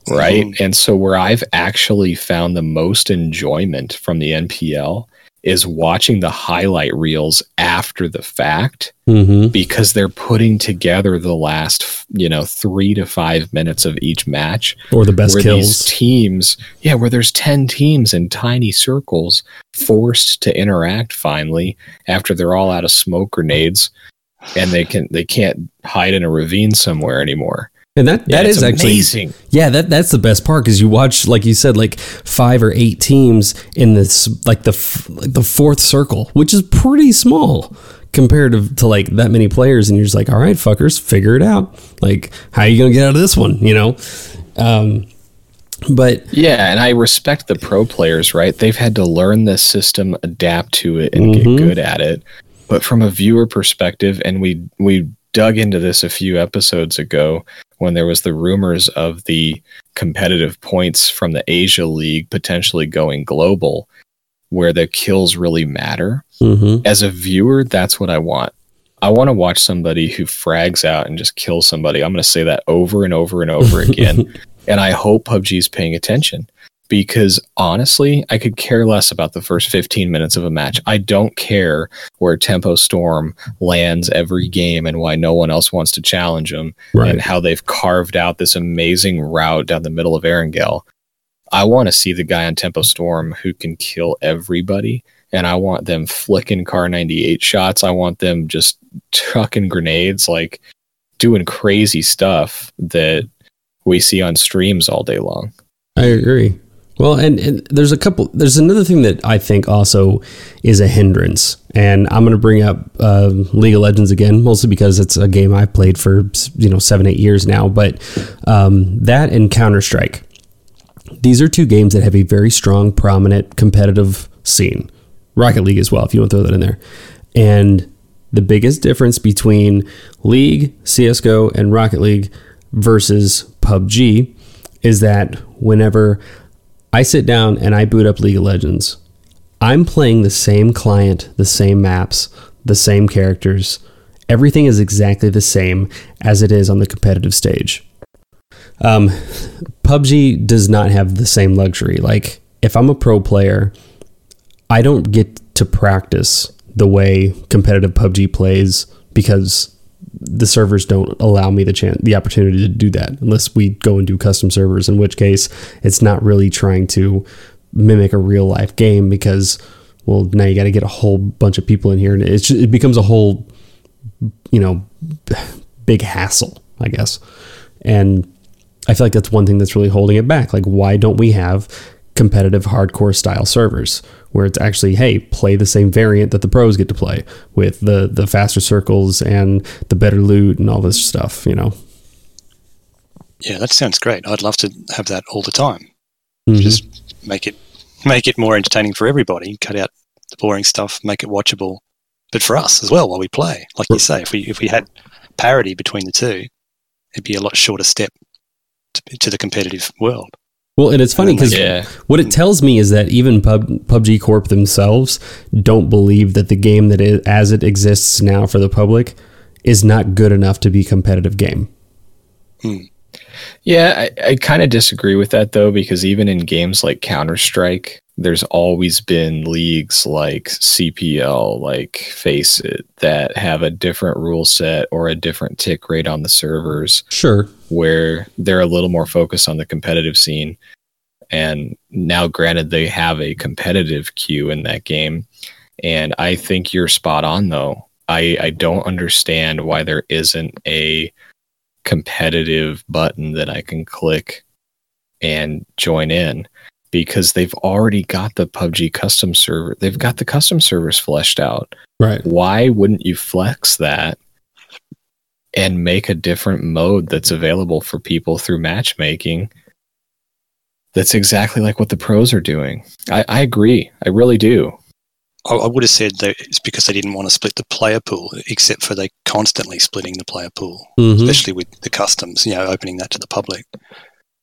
Right. Mm-hmm. And so, where I've actually found the most enjoyment from the NPL is watching the highlight reels after the fact mm-hmm. because they're putting together the last you know three to five minutes of each match or the best kills teams yeah where there's 10 teams in tiny circles forced to interact finally after they're all out of smoke grenades and they can they can't hide in a ravine somewhere anymore and that that yeah, is actually amazing. Yeah, that that's the best part because you watch, like you said, like five or eight teams in this, like the like the fourth circle, which is pretty small compared to, to like that many players, and you're just like, all right, fuckers, figure it out. Like, how are you gonna get out of this one? You know. Um, but yeah, and I respect the pro players, right? They've had to learn this system, adapt to it, and mm-hmm. get good at it. But from a viewer perspective, and we we dug into this a few episodes ago when there was the rumors of the competitive points from the Asia League potentially going global, where the kills really matter. Mm-hmm. As a viewer, that's what I want. I want to watch somebody who frags out and just kills somebody. I'm going to say that over and over and over again. and I hope PUBG is paying attention because honestly, I could care less about the first 15 minutes of a match. I don't care where Tempo Storm lands every game and why no one else wants to challenge them right. and how they've carved out this amazing route down the middle of Erangel. I want to see the guy on Tempo Storm who can kill everybody. And I want them flicking Kar 98 shots. I want them just chucking grenades, like doing crazy stuff that we see on streams all day long. I agree. Well, and, and, there's a couple. There's another thing that I think also is a hindrance, and I'm going to bring up uh, League of Legends again, mostly because it's a game I've played for you know seven, eight years now. But um, that and Counter Strike, these are two games that have a very strong, prominent competitive scene. Rocket League as well, if you want to throw that in there. And the biggest difference between League, CS:GO, and Rocket League versus PUBG is that whenever I sit down and I boot up League of Legends. I'm playing the same client, the same maps, the same characters. Everything is exactly the same as it is on the competitive stage. Um, PUBG does not have the same luxury. Like, if I'm a pro player, I don't get to practice the way competitive PUBG plays because the servers don't allow me the chance the opportunity to do that unless we go and do custom servers in which case it's not really trying to mimic a real life game because well now you got to get a whole bunch of people in here and just, it becomes a whole you know big hassle i guess. And i feel like that's one thing that's really holding it back. Like why don't we have competitive hardcore style servers where it's actually hey play the same variant that the pros get to play with the the faster circles and the better loot and all this stuff you know? Yeah that sounds great. I'd love to have that all the time. Mm-hmm. just make it make it more entertaining for everybody cut out the boring stuff make it watchable but for us as well while we play. Like you say if we if we had parity between the two it'd be a lot shorter step to, to the competitive world well, and it's funny because yeah. what it tells me is that even Pub, PUBG Corp themselves don't believe that the game that is, as it exists now for the public is not good enough to be a competitive game. Hmm. Yeah, I, I kind of disagree with that though, because even in games like Counter Strike, there's always been leagues like CPL, like Faceit, that have a different rule set or a different tick rate on the servers Sure. where they're a little more focused on the competitive scene. And now, granted, they have a competitive queue in that game. And I think you're spot on, though. I, I don't understand why there isn't a competitive button that I can click and join in because they've already got the PUBG custom server. They've got the custom servers fleshed out Right. why wouldn't you flex that and make a different mode that's available for people through matchmaking that's exactly like what the pros are doing i, I agree i really do I, I would have said that it's because they didn't want to split the player pool, except for they constantly splitting the player pool, Mhm. especially with the customs. You know, opening that to the public.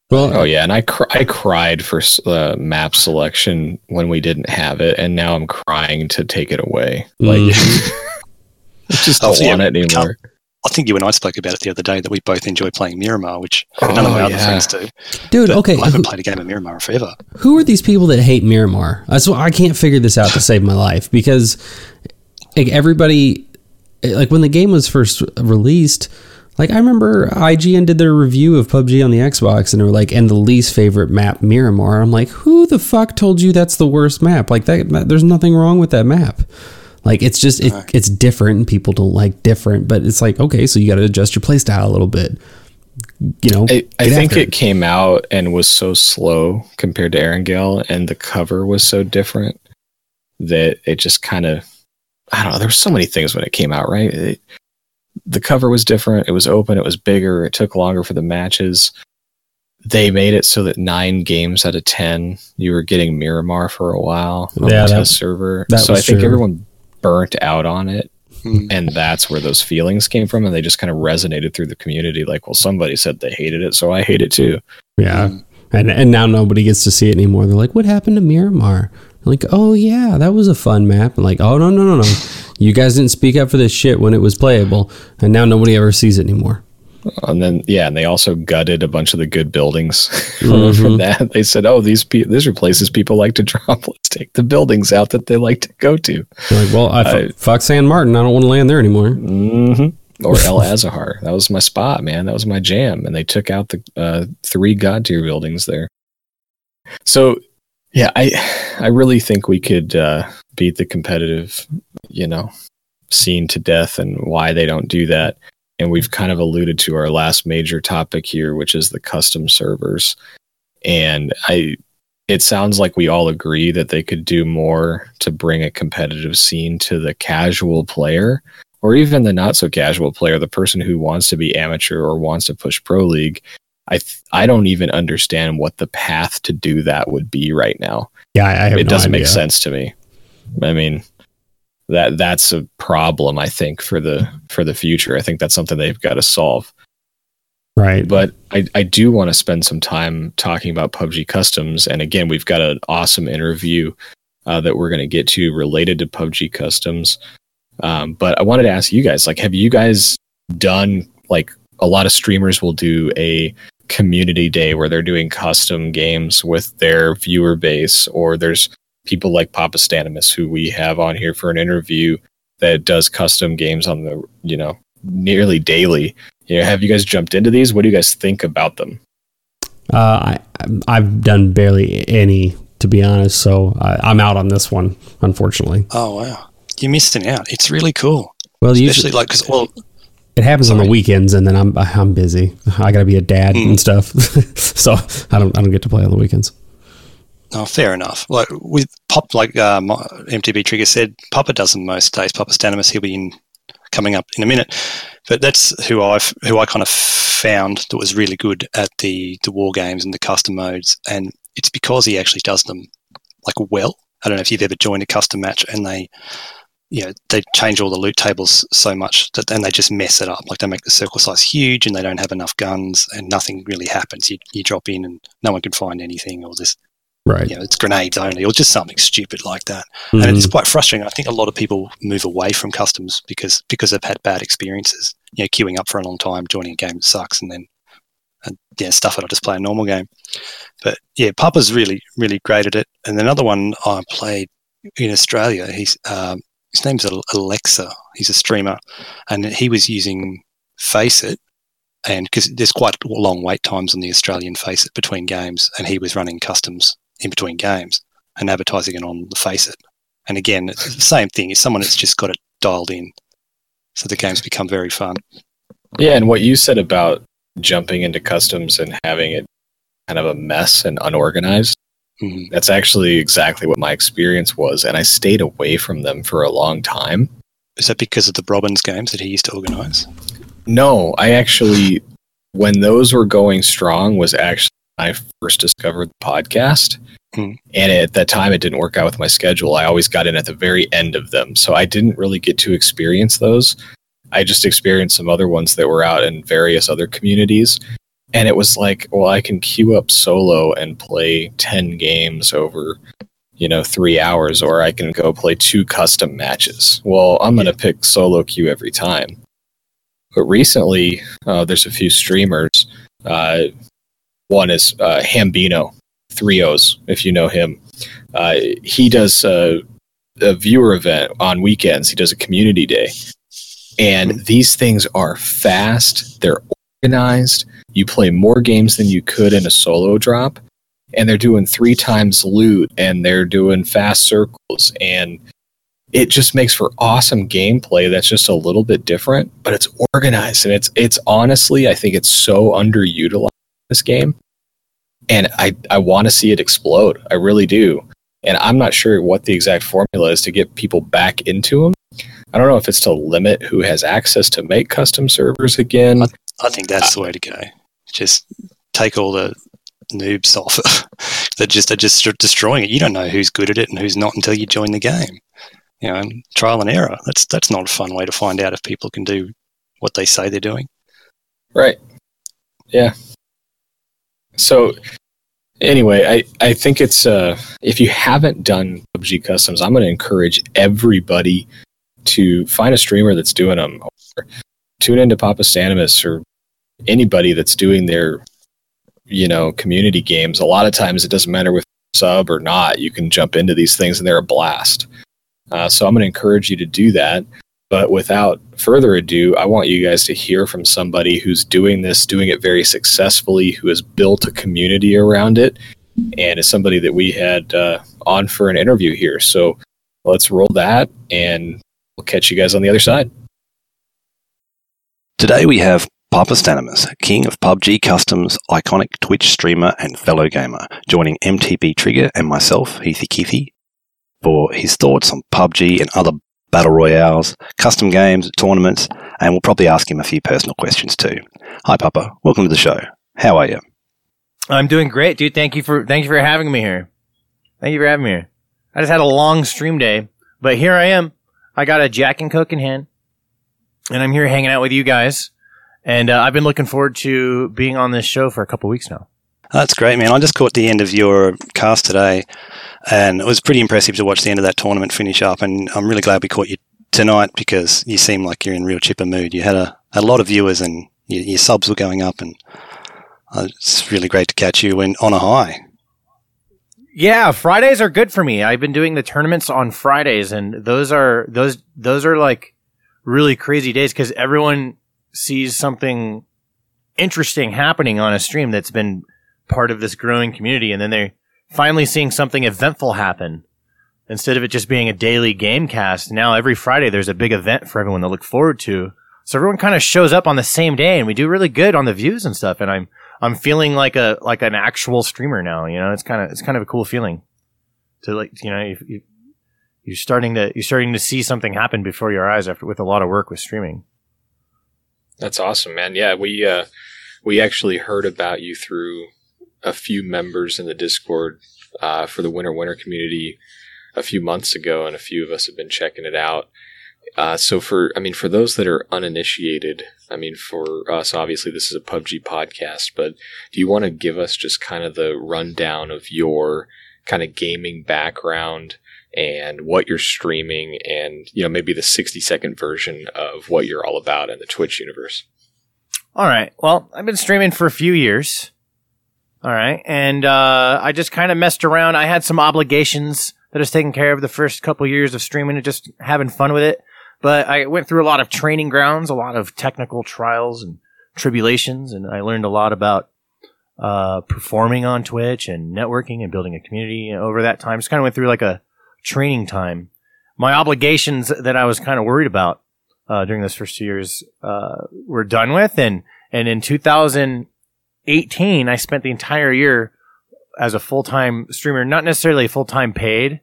Well, oh yeah and i, cr- I cried for s- uh, map selection when we didn't have it and now i'm crying to take it away like Mhm. i just Oh, don't yeah, want it anymore I think you and I spoke about it the other day that we both enjoy playing Miramar, which none of Oh, my other friends do. dude, But okay. I haven't played a game of Miramar in forever. who are these people that hate Miramar? That's why I can't figure this out to save my life because like everybody, like when the game was first released, like I remember IGN did their review of PUBG on the Xbox and they were like, and the least favorite map Miramar. I'm like, who the fuck told you that's the worst map? Like that, there's nothing wrong with that map. Like it's just it, it's different and people don't like different, but it's like okay, so you got to adjust your playstyle a little bit. You know, I, I think after it came out and was so slow compared to Erangel, and the cover was so different that it just kind of I don't know. There were so many things when it came out, right? It, the cover was different. It was open. It was bigger. It took longer for the matches. They made it so that nine games out of ten you were getting Miramar for a while on Yeah, the that- test server. that so I think true. everyone burnt out on it Hmm. and that's where those feelings came from and they just kind of resonated through the community like well somebody said they hated it so i hate it too Yeah. And and now nobody gets to see it anymore. They're like, what happened to Miramar? Like, oh yeah, that was a fun map. I'm like, oh no no no no, you guys didn't speak up for this shit when it was playable, and now nobody ever sees it anymore. and then yeah and they also gutted a bunch of the good buildings Mhm. from that they said oh these pe- these are places people like to drop let's take the buildings out that they like to go to They're like, well, I, I- fuck San Martin. I don't want to land there anymore. hmm or El Azahar. That was my spot, man. That was my jam. And they took out the uh, three god tier buildings there. So, yeah, I I really think we could uh, beat the competitive, you know, scene to death, and why they don't do that. And we've kind of alluded to our last major topic here, which is the custom servers. And I, it sounds like we all agree that they could do more to bring a competitive scene to the casual player or even the not so casual player, the person who wants to be amateur or wants to push pro league. I th- I don't even understand what the path to do that would be right now. Yeah, I, it no doesn't make sense to me. I mean, that that's a problem I think for the for the future. I think that's something they've got to solve. Right. But I, I do want to spend some time talking about PUBG customs. And again, we've got an awesome interview uh, that we're going to get to related to PUBG customs. Um, but I wanted to ask you guys, like, have you guys done like a lot of streamers will do a community day where they're doing custom games with their viewer base, or there's people like Papastanimus who we have on here for an interview that does custom games on the you know nearly daily. You know, have you guys jumped into these? What do you guys think about them? Uh, I I've done barely any to be honest, so I, I'm out on this one, unfortunately. Oh wow, you're missing out. It's really cool, Well, especially usually like because well, it happens on the weekends, and then I'm I'm busy. I got to be a dad Mm. and stuff, so I don't I don't get to play on the weekends. No, fair enough. Like with pop, like uh, MTB Trigger said, Papa does them most days. Papastanimus, he'll be in coming up in a minute, but that's who I who I kind of found that was really good at the the war games and the custom modes, and it's because he actually does them like well. I don't know if you've ever joined a custom match and they you know they change all the loot tables so much that then they just mess it up like they make the circle size huge and they don't have enough guns and nothing really happens you, you drop in and no one can find anything or this Right. you know it's grenades only or just something stupid like that Mhm. and it's quite frustrating i think a lot of people move away from customs because because they've had bad experiences you know queuing up for a long time joining a game that sucks and then and yeah, stuff it. I just play a normal game. But yeah, Papa's really really great at it. And another one I played in Australia. He's um, his name's Alexa. He's a streamer, and he was using Faceit, and because there's quite long wait times on the Australian Faceit between games, and he was running customs in between games and advertising it on the Faceit. And again, it's the same thing. Is someone that's just got it dialed in, so the games become very fun. Yeah, and what you said about jumping into customs and having it kind of a mess and unorganized. Mm-hmm. That's actually exactly what my experience was, and I stayed away from them for a long time. Is that because of the Robbins games that he used to organize? No, I actually, when those were going strong, was actually I first discovered the podcast. Hmm. And at that time, it didn't work out with my schedule. I always got in at the very end of them. So I didn't really get to experience those. I just experienced some other ones that were out in various other communities. And it was like, well, I can queue up solo and play 10 games over, you know, three hours, or I can go play two custom matches. Well, I'm going to pick solo queue every time. But recently, uh, there's a few streamers. Uh, one is uh, Hambino, Three O's, if you know him. Uh, he does a, a viewer event on weekends. He does a community day, and these things are fast. They're organized. You play more games than you could in a solo drop, and they're doing three times loot, and they're doing fast circles, and it just makes for awesome gameplay that's just a little bit different, but it's organized and it's it's honestly I think it's so underutilized this game. And I, I want to see it explode. I really do. And I'm not sure what the exact formula is to get people back into them. I don't know if it's to limit who has access to make custom servers again. I, I think that's the way to go. Just take all the noobs off They're just they're just destroying it. You don't know who's good at it and who's not until you join the game you know, trial and error. That's that's not a fun way to find out if people can do what they say they're doing. Right. Yeah. So anyway, I, I think it's uh, if you haven't done PUBG customs, I'm going to encourage everybody to find a streamer that's doing them, tune into Papastanimus or anybody that's doing their you know community games. A lot of times, it doesn't matter with sub or not. You can jump into these things and they're a blast. Uh, so I'm going to encourage you to do that. But without further ado, I want you guys to hear from somebody who's doing this, doing it very successfully, who has built a community around it, and is somebody that we had uh, on for an interview here. So let's roll that, and we'll catch you guys on the other side. Today we have Papastanimus, king of PUBG Customs, iconic Twitch streamer, and fellow gamer, joining MTB Trigger and myself, Heathy Keithy, for his thoughts on PUBG and other battle royales, custom games, tournaments, and we'll probably ask him a few personal questions too. Hi, Papa. Welcome to the show. How are you? I'm doing great, dude. Thank you for thank you for having me here. Thank you for having me here. I just had a long stream day, but here I am. I got a Jack and Coke in hand, and I'm here hanging out with you guys. And uh, I've been looking forward to being on this show for a couple weeks now. That's great, man. I just caught the end of your cast today, and it was pretty impressive to watch the end of that tournament finish up. And I'm really glad we caught you tonight because you seem like you're in real chipper mood. You had a, a lot of viewers, and your, your subs were going up, and uh, it's really great to catch you in, on a high. Yeah, Fridays are good for me. I've been doing the tournaments on Fridays, and those are those those are like really crazy days because everyone sees something interesting happening on a stream that's been part of this growing community, and then they're finally seeing something eventful happen instead of it just being a daily game cast. Now every Friday there's a big event for everyone to look forward to. So everyone kind of shows up on the same day, and we do really good on the views and stuff. And I'm I'm feeling like a like an actual streamer now. You know, it's kind of it's kind of a cool feeling to like you know you, you, you're starting to you're starting to see something happen before your eyes after with a lot of work with streaming. That's awesome, man. Yeah, we uh, we actually heard about you through a few members in the Discord uh, for the Winner Winner community a few months ago, and a few of us have been checking it out. Uh, so for I mean for those that are uninitiated, I mean for us obviously this is a PUBG podcast, but do you want to give us just kind of the rundown of your kind of gaming background and what you're streaming and you know maybe the 60 second version of what you're all about in the Twitch universe? All right. Well, I've been streaming for a few years. All right. And uh, I just kind of messed around. I had some obligations that I was taking care of the first couple years of streaming and just having fun with it. But I went through a lot of training grounds, a lot of technical trials and tribulations, and I learned a lot about uh, performing on Twitch and networking and building a community over that time. Just kind of went through like a training time. My obligations that I was kind of worried about uh, during those first two years uh, were done with, and and in 2018, I spent the entire year as a full time streamer, not necessarily full time paid,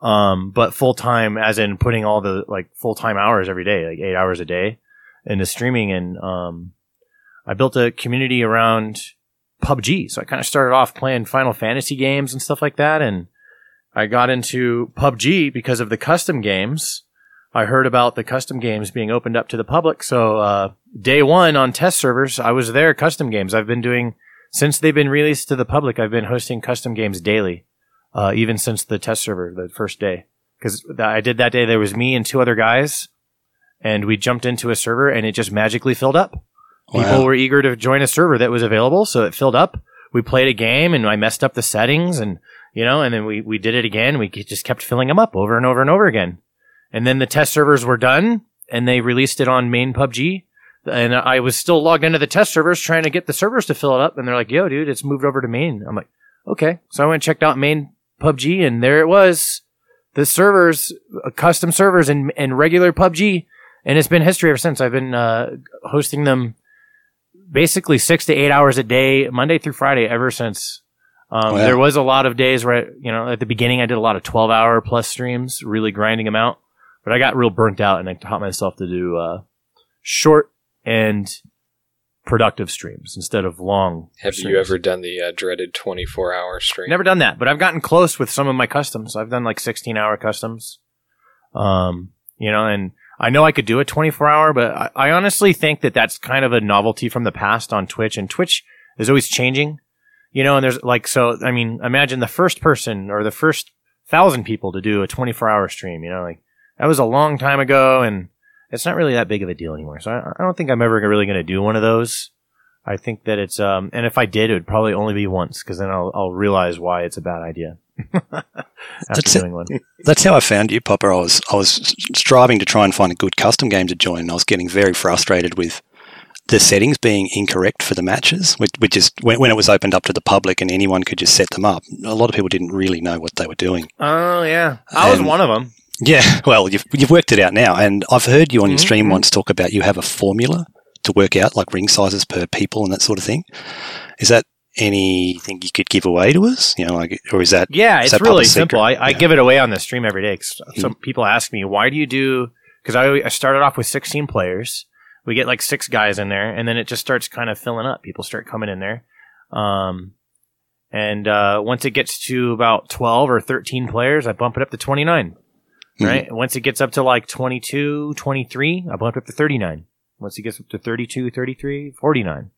um, but full time as in putting all the like full time hours every day, like eight hours a day into streaming. And um, I built a community around PUBG. So I kind of started off playing Final Fantasy games and stuff like that. And I got into PUBG because of the custom games. I heard about the custom games being opened up to the public. So uh, day one on test servers, I was there custom games. I've been doing since they've been released to the public. I've been hosting custom games daily uh, even since the test server, the first day. Because I did that day, there was me and two other guys, and we jumped into a server, and it just magically filled up. Wow. People were eager to join a server that was available, so it filled up. We played a game, and I messed up the settings, and you know, and then we we did it again. We just kept filling them up over and over and over again. And then the test servers were done, and they released it on main PUBG. And I was still logged into the test servers trying to get the servers to fill it up, and they're like, "Yo, dude, it's moved over to main." I'm like, "Okay." So I went and checked out main PUBG, and there it was. The servers, uh, custom servers, and and regular PUBG, and it's been history ever since. I've been uh, hosting them basically six to eight hours a day, Monday through Friday, ever since. Um. There was a lot of days where, you know, at the beginning I did a lot of 12 hour plus streams, really grinding them out. But I got real burnt out and I taught myself to do uh, short and productive streams instead of long. Have streams. you ever done the uh, dreaded 24 hour stream? Never done that, but I've gotten close with some of my customs. I've done like 16 hour customs. Um, you know, and I know I could do a 24 hour, but I, I honestly think that that's kind of a novelty from the past on Twitch and Twitch is always changing, you know, and there's like, so, I mean, imagine the first person or the first thousand people to do a 24 hour stream, you know, like that was a long time ago and it's not really that big of a deal anymore. So I, I don't think I'm ever really going to do one of those. I think that it's, um, and if I did, it would probably only be once because then I'll, I'll realize why it's a bad idea. that's, that's how I found you, Popper. I was, I was striving to try and find a good custom game to join, and I was getting very frustrated with the settings being incorrect for the matches, which, which is when, when, it was opened up to the public and anyone could just set them up. A lot of people didn't really know what they were doing. Oh yeah, I was one of them. Yeah, well, you've, you've worked it out now. And I've heard you on your mm-hmm. stream once talk about you have a formula to work out like ring sizes per people and that sort of thing. Is that anything you could give away to us? You know, like, or is that? Yeah, is it's really simple. I, I give it away on the stream every day. Mm-hmm. Some people ask me, why do you do, because I, I started off with 16 players. We get like six guys in there and then it just starts kind of filling up. People start coming in there. Um, and uh, once it gets to about 12 or 13 players, I bump it up to 29 right? Mm-hmm. Once it gets up to like 22, 23, I bump up to 39. Once it gets up to 32, 33, 49,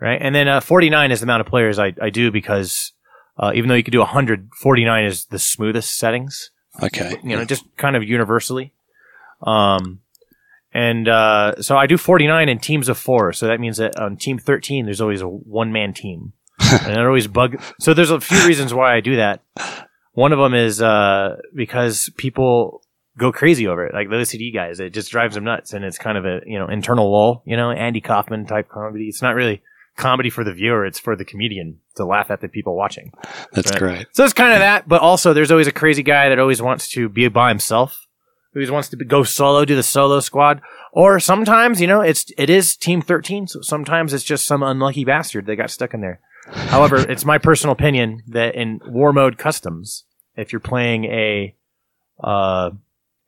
right? And then uh, 49 is the amount of players I, I do because uh, even though you could do 100, 49 is the smoothest settings. Okay. You know, just kind of universally. Um, and uh, so I do 49 in teams of four. So that means that on team 13, there's always a one man team. and it always bug. So there's a few reasons why I do that. One of them is uh, because people go crazy over it, like the OCD guys. It just drives them nuts, and it's kind of a you know internal lull, you know, Andy Kaufman type comedy. It's not really comedy for the viewer; it's for the comedian to laugh at the people watching. That's right? great. So it's kind of that, but also there's always a crazy guy that always wants to be by himself, who always wants to go solo, do the solo squad, or sometimes you know it's it is Team Thirteen. So sometimes it's just some unlucky bastard that got stuck in there. However, it's my personal opinion that in war mode customs, if you're playing a uh,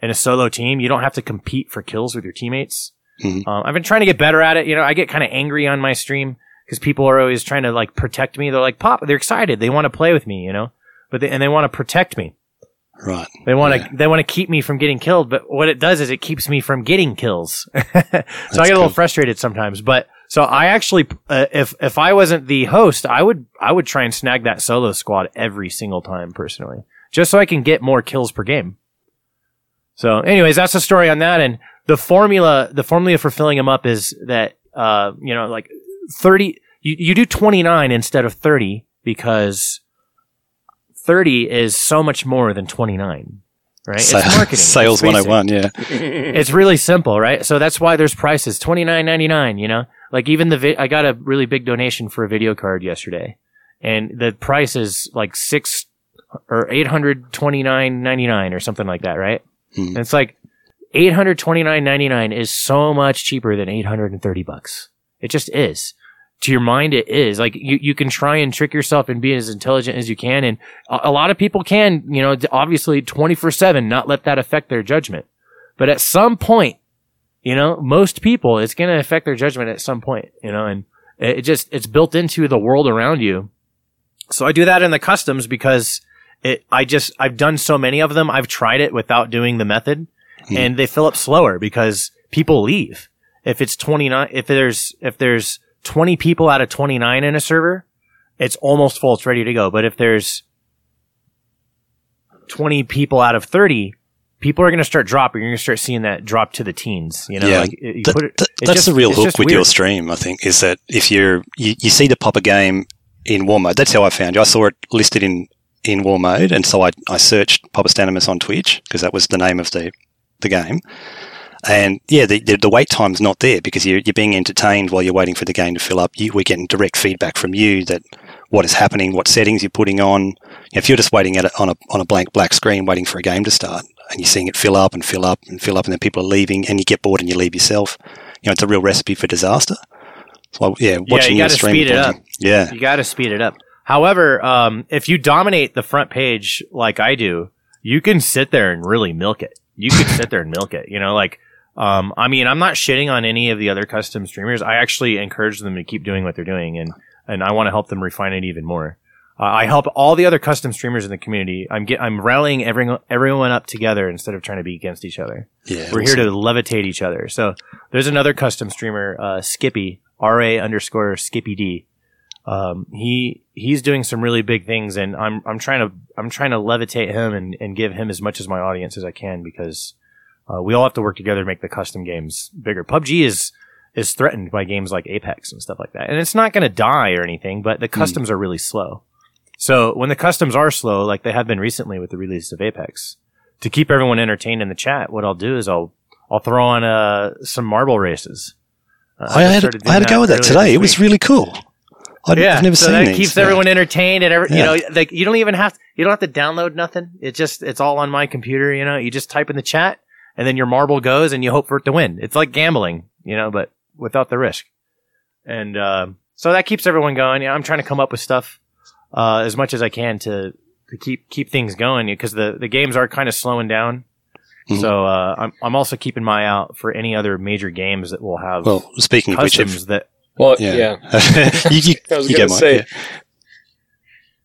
in a solo team, you don't have to compete for kills with your teammates. Mm-hmm. Um, I've been trying to get better at it. You know, I get kind of angry on my stream because people are always trying to like protect me. They're like, "Pop," they're excited. They want to play with me, you know, but they, and they want to protect me. Right. They want to yeah. they want to keep me from getting killed, but what it does is it keeps me from getting kills. so I get a little cool. frustrated sometimes, but so I actually, uh, if if I wasn't the host, I would I would try and snag that solo squad every single time personally, just so I can get more kills per game. So, anyways, that's the story on that. And the formula, the formula for filling them up is that uh, you know, like 30, you, you do 29 instead of 30 because 30 is so much more than 29 right? Sa- it's marketing. Sales It's 101, yeah. It's really simple, right? So that's why there's prices twenty nine ninety nine. You know, like even the vi- I got a really big donation for a video card yesterday, and the price is like six or eight hundred twenty nine ninety nine or something like that, right? Hmm. And it's like eight hundred twenty nine ninety nine is so much cheaper than eight hundred and thirty bucks. It just is. To your mind, it is like you, you can try and trick yourself and be as intelligent as you can. And a, a lot of people can, you know, obviously 24 seven, not let that affect their judgment. But at some point, you know, most people, it's going to affect their judgment at some point, you know, and it it just, it's built into the world around you. So I do that in the customs because it, I just, I've done so many of them. I've tried it without doing the method hmm. and they fill up slower because people leave. If it's 29, if there's, if there's 20 people out of 29 in a server, it's almost full. It's ready to go. But if there's 20 people out of 30, people are going to start dropping. You're going to start seeing that drop to the teens. You know, Yeah, like you it, th- that's just- the real hook with your stream, I think, is that if you're you, you see the pop a game in war mode, that's how I found you. I saw it listed in in war mode, and so I, I searched Papastanimus on Twitch because that was the name of the the game. And yeah, the, the, the wait time's not there because you're, you're being entertained while you're waiting for the game to fill up. You, we're getting direct feedback from you that what is happening, what settings you're putting on. If you're just waiting at it on a on a blank black screen, waiting for a game to start, and you're seeing it fill up and fill up and fill up, and then people are leaving, and you get bored and you leave yourself. You know, it's a real recipe for disaster. So yeah, watching you your gotta stream, speed it up. Yeah, You got to speed it up. However, um, if you dominate the front page like I do, you can sit there and really milk it. You can sit there and milk it. You know, like, um, I mean, I'm not shitting on any of the other custom streamers. I actually encourage them to keep doing what they're doing, and and I want to help them refine it even more. Uh, I help all the other custom streamers in the community. I'm get, I'm rallying everyone everyone up together instead of trying to be against each other. yeah. We're here to levitate each other. So there's another custom streamer, uh, Skippy, R A underscore Skippy D. Um, he he's doing some really big things, and I'm I'm trying to I'm trying to levitate him and, and give him as much as my audience as I can because uh, we all have to work together to make the custom games bigger. PUBG is is threatened by games like Apex and stuff like that, and it's not going to die or anything, but the customs are really slow. So when the customs are slow, like they have been recently with the release of Apex, to keep everyone entertained in the chat, what I'll do is I'll I'll throw on uh, some marble races. Uh, I had, I had to go with that today. It was really cool. I'd, yeah, I've never so seen that these. keeps Yeah. everyone entertained and every, you know like you don't even have to, you don't have to download nothing. It just it's all on my computer. You know, you just type in the chat and then your marble goes and you hope for it to win. It's like gambling, you know, but without the risk. And uh, so that keeps everyone going. You know, I'm trying to come up with stuff uh, as much as I can to to keep keep things going because the the games are kind of slowing down. Mhm. So uh, I'm I'm also keeping my eye out for any other major games that will have Well, speaking of which, customs that Well, yeah, yeah. you, you, I was going to Mike. say.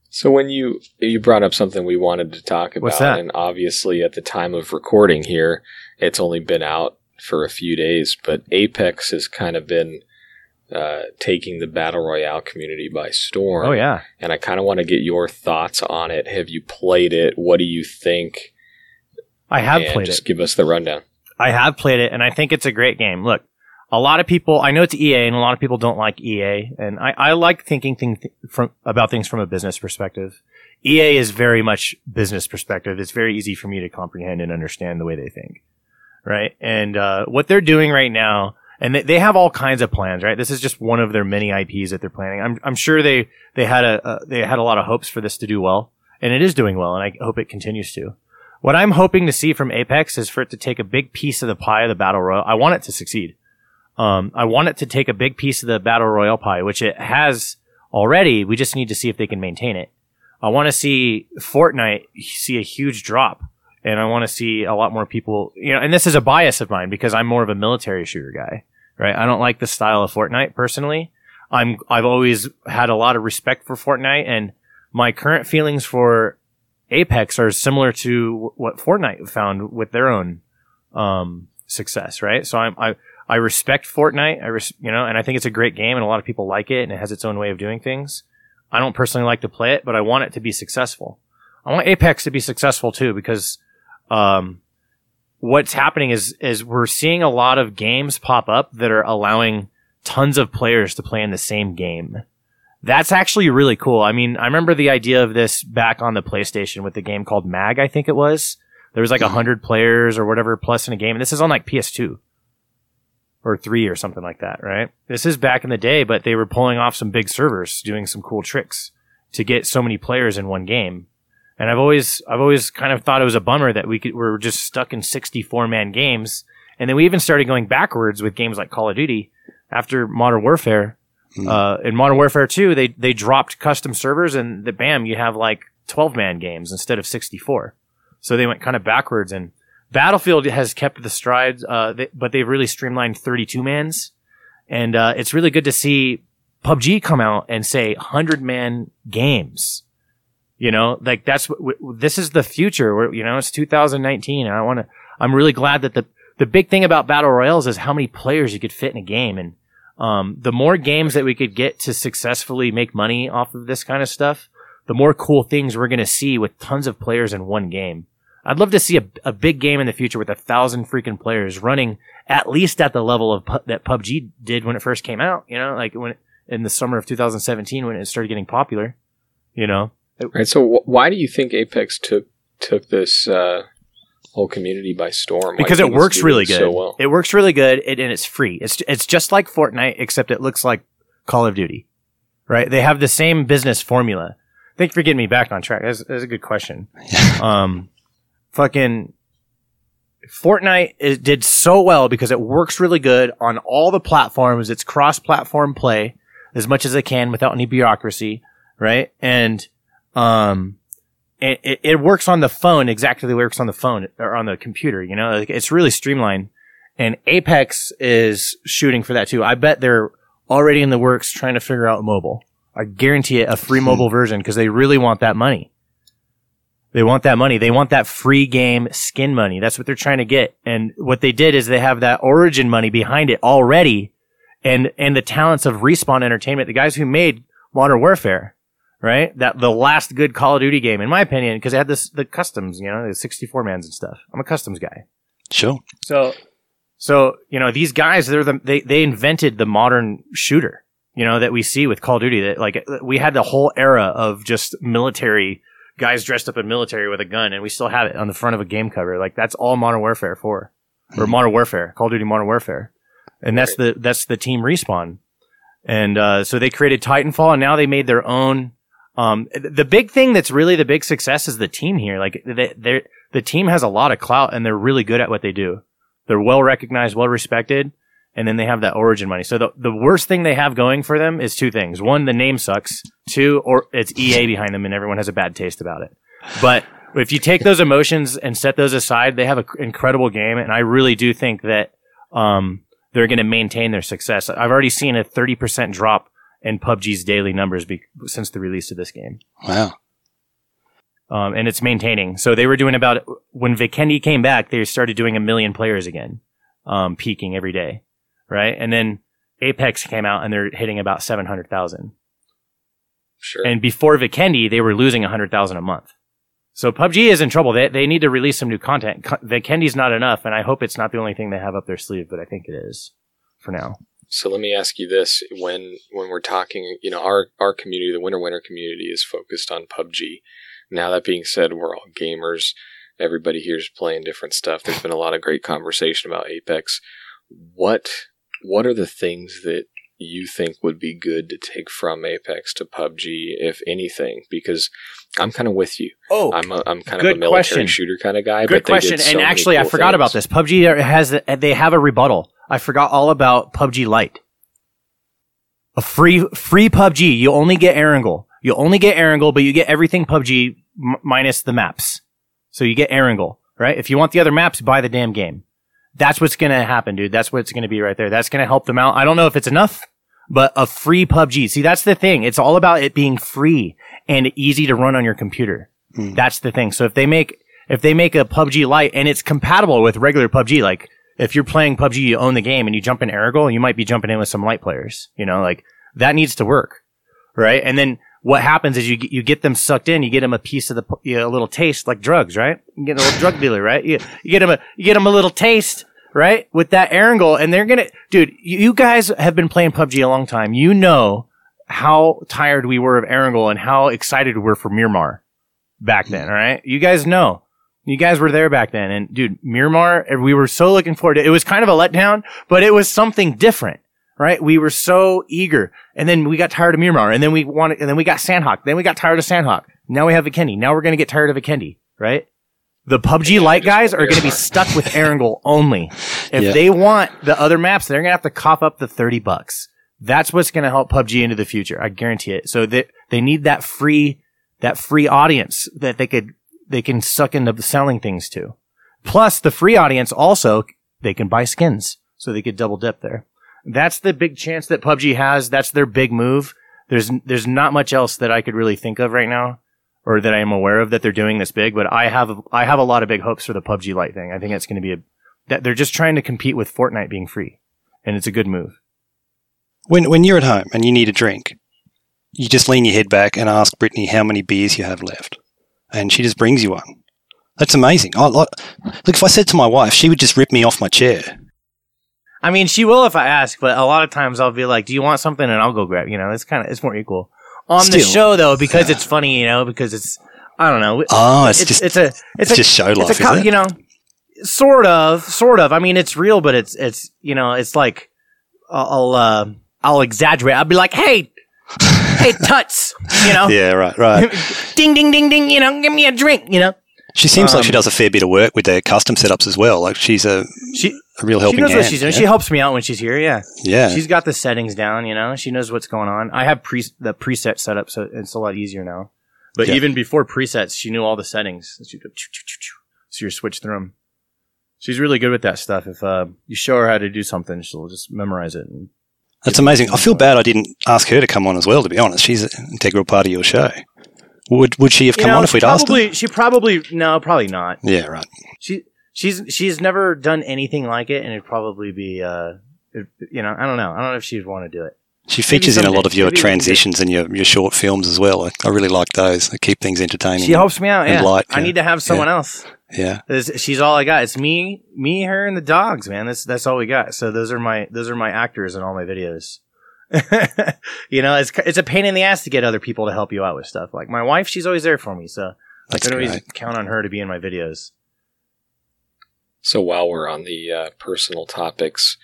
So when you you brought up something we wanted to talk about, What's that? and obviously at the time of recording here, it's only been out for a few days, but Apex has kind of been uh, taking the battle royale community by storm. oh yeah and I kind of want to get your thoughts on it. Have you played it? What do you think? I have and played just it. Just give us the rundown. I have played it, and I think it's a great game. Look, a lot of people, I know it's EA, and a lot of people don't like EA, and I, I like thinking thing, from about things from a business perspective. EA is very much business perspective. It's very easy for me to comprehend and understand the way they think, right? And uh, what they're doing right now, and they, they have all kinds of plans, right? This is just one of their many IPs that they're planning. I'm, I'm sure they they had a uh, they had a lot of hopes for this to do well, and it is doing well, and I hope it continues to. What I'm hoping to see from Apex is for it to take a big piece of the pie of the battle royale. I want it to succeed. Um, I want it to take a big piece of the battle royale pie, which it has already. We just need to see if they can maintain it. I want to see Fortnite see a huge drop, and I want to see a lot more people. You know, and this is a bias of mine because I'm more of a military shooter guy, right? I don't like the style of Fortnite personally. I'm I've always had a lot of respect for Fortnite, and my current feelings for Apex are similar to what Fortnite found with their own um, success, right? So I'm, I I respect Fortnite, I res- you know, and I think it's a great game, and a lot of people like it, and it has its own way of doing things. I don't personally like to play it, but I want it to be successful. I want Apex to be successful too, because um, what's happening is is we're seeing a lot of games pop up that are allowing tons of players to play in the same game. That's actually really cool. I mean, I remember the idea of this back on the PlayStation with the game called Mag, I think it was. There was like a hundred players or whatever plus in a game. And this is on like PS2 or three or something like that, right? This is back in the day, but they were pulling off some big servers, doing some cool tricks to get so many players in one game. And I've always, I've always kind of thought it was a bummer that we could, we're just stuck in 64 man games. And then we even started going backwards with games like Call of Duty after Modern Warfare. Hmm. Uh, in Modern Warfare 2, they, they dropped custom servers and the bam, you have like 12 man games instead of 64. So they went kind of backwards and Battlefield has kept the strides, uh, they, but they've really streamlined 32 mans. And, uh, it's really good to see PUBG come out and say 100 man games. You know, like that's this is the future you know, it's 2019 and I want to, I'm really glad that the, the big thing about battle royales is how many players you could fit in a game. And, um, the more games that we could get to successfully make money off of this kind of stuff, the more cool things we're going to see with tons of players in one game. I'd love to see a, a big game in the future with a thousand freaking players running at least at the level of that PUBG did when it first came out. You know, like when in the summer of 2017 when it started getting popular. You know, Right. So wh- why do you think Apex took took this uh, whole community by storm? Because it works really good. So well. It works really good, it, and it's free. It's it's just like Fortnite, except it looks like Call of Duty, right? They have the same business formula. Thank you for getting me back on track. That's, that's a good question. um, fucking Fortnite is, did so well because it works really good on all the platforms. It's cross-platform play as much as it can without any bureaucracy, right? And um, it, it, it works on the phone exactly the way it works on the phone or on the computer. You know, like, it's really streamlined. And Apex is shooting for that too. I bet they're already in the works trying to figure out mobile. I guarantee it a free mobile version because they really want that money. They want that money. They want that free game skin money. That's what they're trying to get. And what they did is they have that origin money behind it already and, and the talents of Respawn Entertainment, the guys who made Modern Warfare, right? That the last good Call of Duty game, in my opinion, because it had this, the customs, you know, the 64 mans and stuff. I'm a customs guy. Sure. So, so you know, these guys, they're the they they invented the modern shooter. You know that we see with Call of Duty. That like we had the whole era of just military guys dressed up in military with a gun, and we still have it on the front of a game cover. Like that's all Modern Warfare for, or Modern Warfare, Call of Duty Modern Warfare, and that's the that's the team respawn. And uh, so they created Titanfall, and now they made their own. Um, the big thing that's really the big success is the team here. Like they, the team has a lot of clout, and they're really good at what they do. They're well recognized, well respected, and then they have that origin money. So the, the worst thing they have going for them is two things. One, the name sucks. Two, or it's EA behind them and everyone has a bad taste about it. But if you take those emotions and set those aside, they have an incredible game. And I really do think that, um, they're going to maintain their success. I've already seen a 30% drop in PUBG's daily numbers be- since the release of this game Wow. um, and it's maintaining. So they were doing about when Vikendi came back, they started doing a million players again, um, peaking every day, right? And then Apex came out and they're hitting about seven hundred thousand. Sure. And before Vikendi, they were losing hundred thousand a month. So PUBG is in trouble. They they need to release some new content. Co- Vikendi's not enough, and I hope it's not the only thing they have up their sleeve, but I think it is for now. So let me ask you this: when when we're talking, you know, our our community, the Winner Winner community, is focused on PUBG. Now that being said, we're all gamers. Everybody here is playing different stuff. There's been a lot of great conversation about Apex. What what are the things that you think would be good to take from Apex to PUBG, if anything? Because I'm kind of with you. Oh, I'm a, I'm kind of a military question. shooter kind of guy. Good but question. so and actually, I cool forgot about this. PUBG has they have a rebuttal. I forgot all about PUBG Lite. A free free PUBG. You only get Erangel. You only get Erangel, but you get everything PUBG m- minus the maps. So you get Erangel, right? If you want the other maps, buy the damn game. That's what's gonna happen, dude. That's what's gonna be right there. That's gonna help them out. I don't know if it's enough, but a free PUBG. See, that's the thing. It's all about it being free and easy to run on your computer. Hmm. That's the thing. So if they make if they make a PUBG Lite and it's compatible with regular PUBG, like if you're playing PUBG, you own the game and you jump in Erangel, you might be jumping in with some light players. You know, like that needs to work, right? And then what happens is you you get them sucked in, you get them a piece of the you know, a little taste like drugs, right? You get a little drug dealer, right? You, you get them a you get them a little taste right? With that Erangel, and they're gonna, dude, you, you guys have been playing PUBG a long time. You know how tired we were of Erangel and how excited we were for Miramar back then, right? You guys know. You guys were there back then, and dude, Miramar, we were so looking forward to it. It was kind of a letdown, but it was something different, right? We were so eager, and then we got tired of Miramar, and then we wanted, and then we got Sanhok, then we got tired of Sanhok. Now we have Vikendi. Now we're gonna get tired of Vikendi, right? The PUBG Lite guys are gonna be stuck with Erangel only. If Yeah. they want the other maps, they're gonna have to cough up the thirty bucks. That's what's gonna help PUBG into the future. I guarantee it. So they they need that free that free audience that they could they can suck into the selling things to. Plus, the free audience also they can buy skins, so they could double dip there. That's the big chance that PUBG has. That's their big move. There's there's not much else that I could really think of right now, or that I am aware of that they're doing this big. But I have I have a lot of big hopes for the PUBG Lite thing. I think it's going to be a that they're just trying to compete with Fortnite being free, and it's a good move. When when you're at home and you need a drink, you just lean your head back and ask Brittany how many beers you have left, and she just brings you one. That's amazing. I, like, look, if I said to my wife, she would just rip me off my chair. I mean, she will if I ask, but a lot of times I'll be like, "Do you want something?" and I'll go grab. You know, it's kind of it's more equal on the show though because yeah. it's funny. You know, because it's I don't know. Oh, it's, it's just it's a it's, it's a, just show it's life, a co- you know, sort of, sort of. I mean, it's real, but it's it's you know, it's like I'll I'll, uh, I'll exaggerate. I'll be like, "Hey, hey, tuts," you know, yeah, right, right. ding, ding, ding, ding. You know, give me a drink. You know, She seems like she Um, does a fair bit of work with their custom setups as well. Like she's a, she a real helping she knows hand. what she's doing. yeah? She helps me out when she's here. Yeah. yeah. She's got the settings down, you know. She knows what's going on. I have pre the preset set up, so it's a lot easier now. But Yeah. even before presets, she knew all the settings. She go, choo, choo, choo, choo. so you're switch through them. She's really good with that stuff. If uh, you show her how to do something, she'll just memorize it. And That's amazing. I feel bad I didn't ask her to come on as well. To be honest, she's an integral part of your show. Would would she have you come know, on if we'd asked her? probably, She probably no, probably not. Yeah, right. She she's she's never done anything like it, and it'd probably be uh, it, you know, I don't know. I don't know if she'd want to do it. She features in a lot of your Maybe we can do it. transitions and your, your short films as well. I, I really like those. They keep things entertaining. She helps me out. and Yeah, light, I yeah. need to have someone else. Yeah. This- she's all I got. It's me, me, her, and the dogs, man. That's that's all we got. So those are my those are my actors in all my videos. you know, it's it's a pain in the ass to get other people to help you out with stuff. Like my wife, she's always there for me, so I That's can always count on her to be in my videos. So while we're on the uh, personal topics,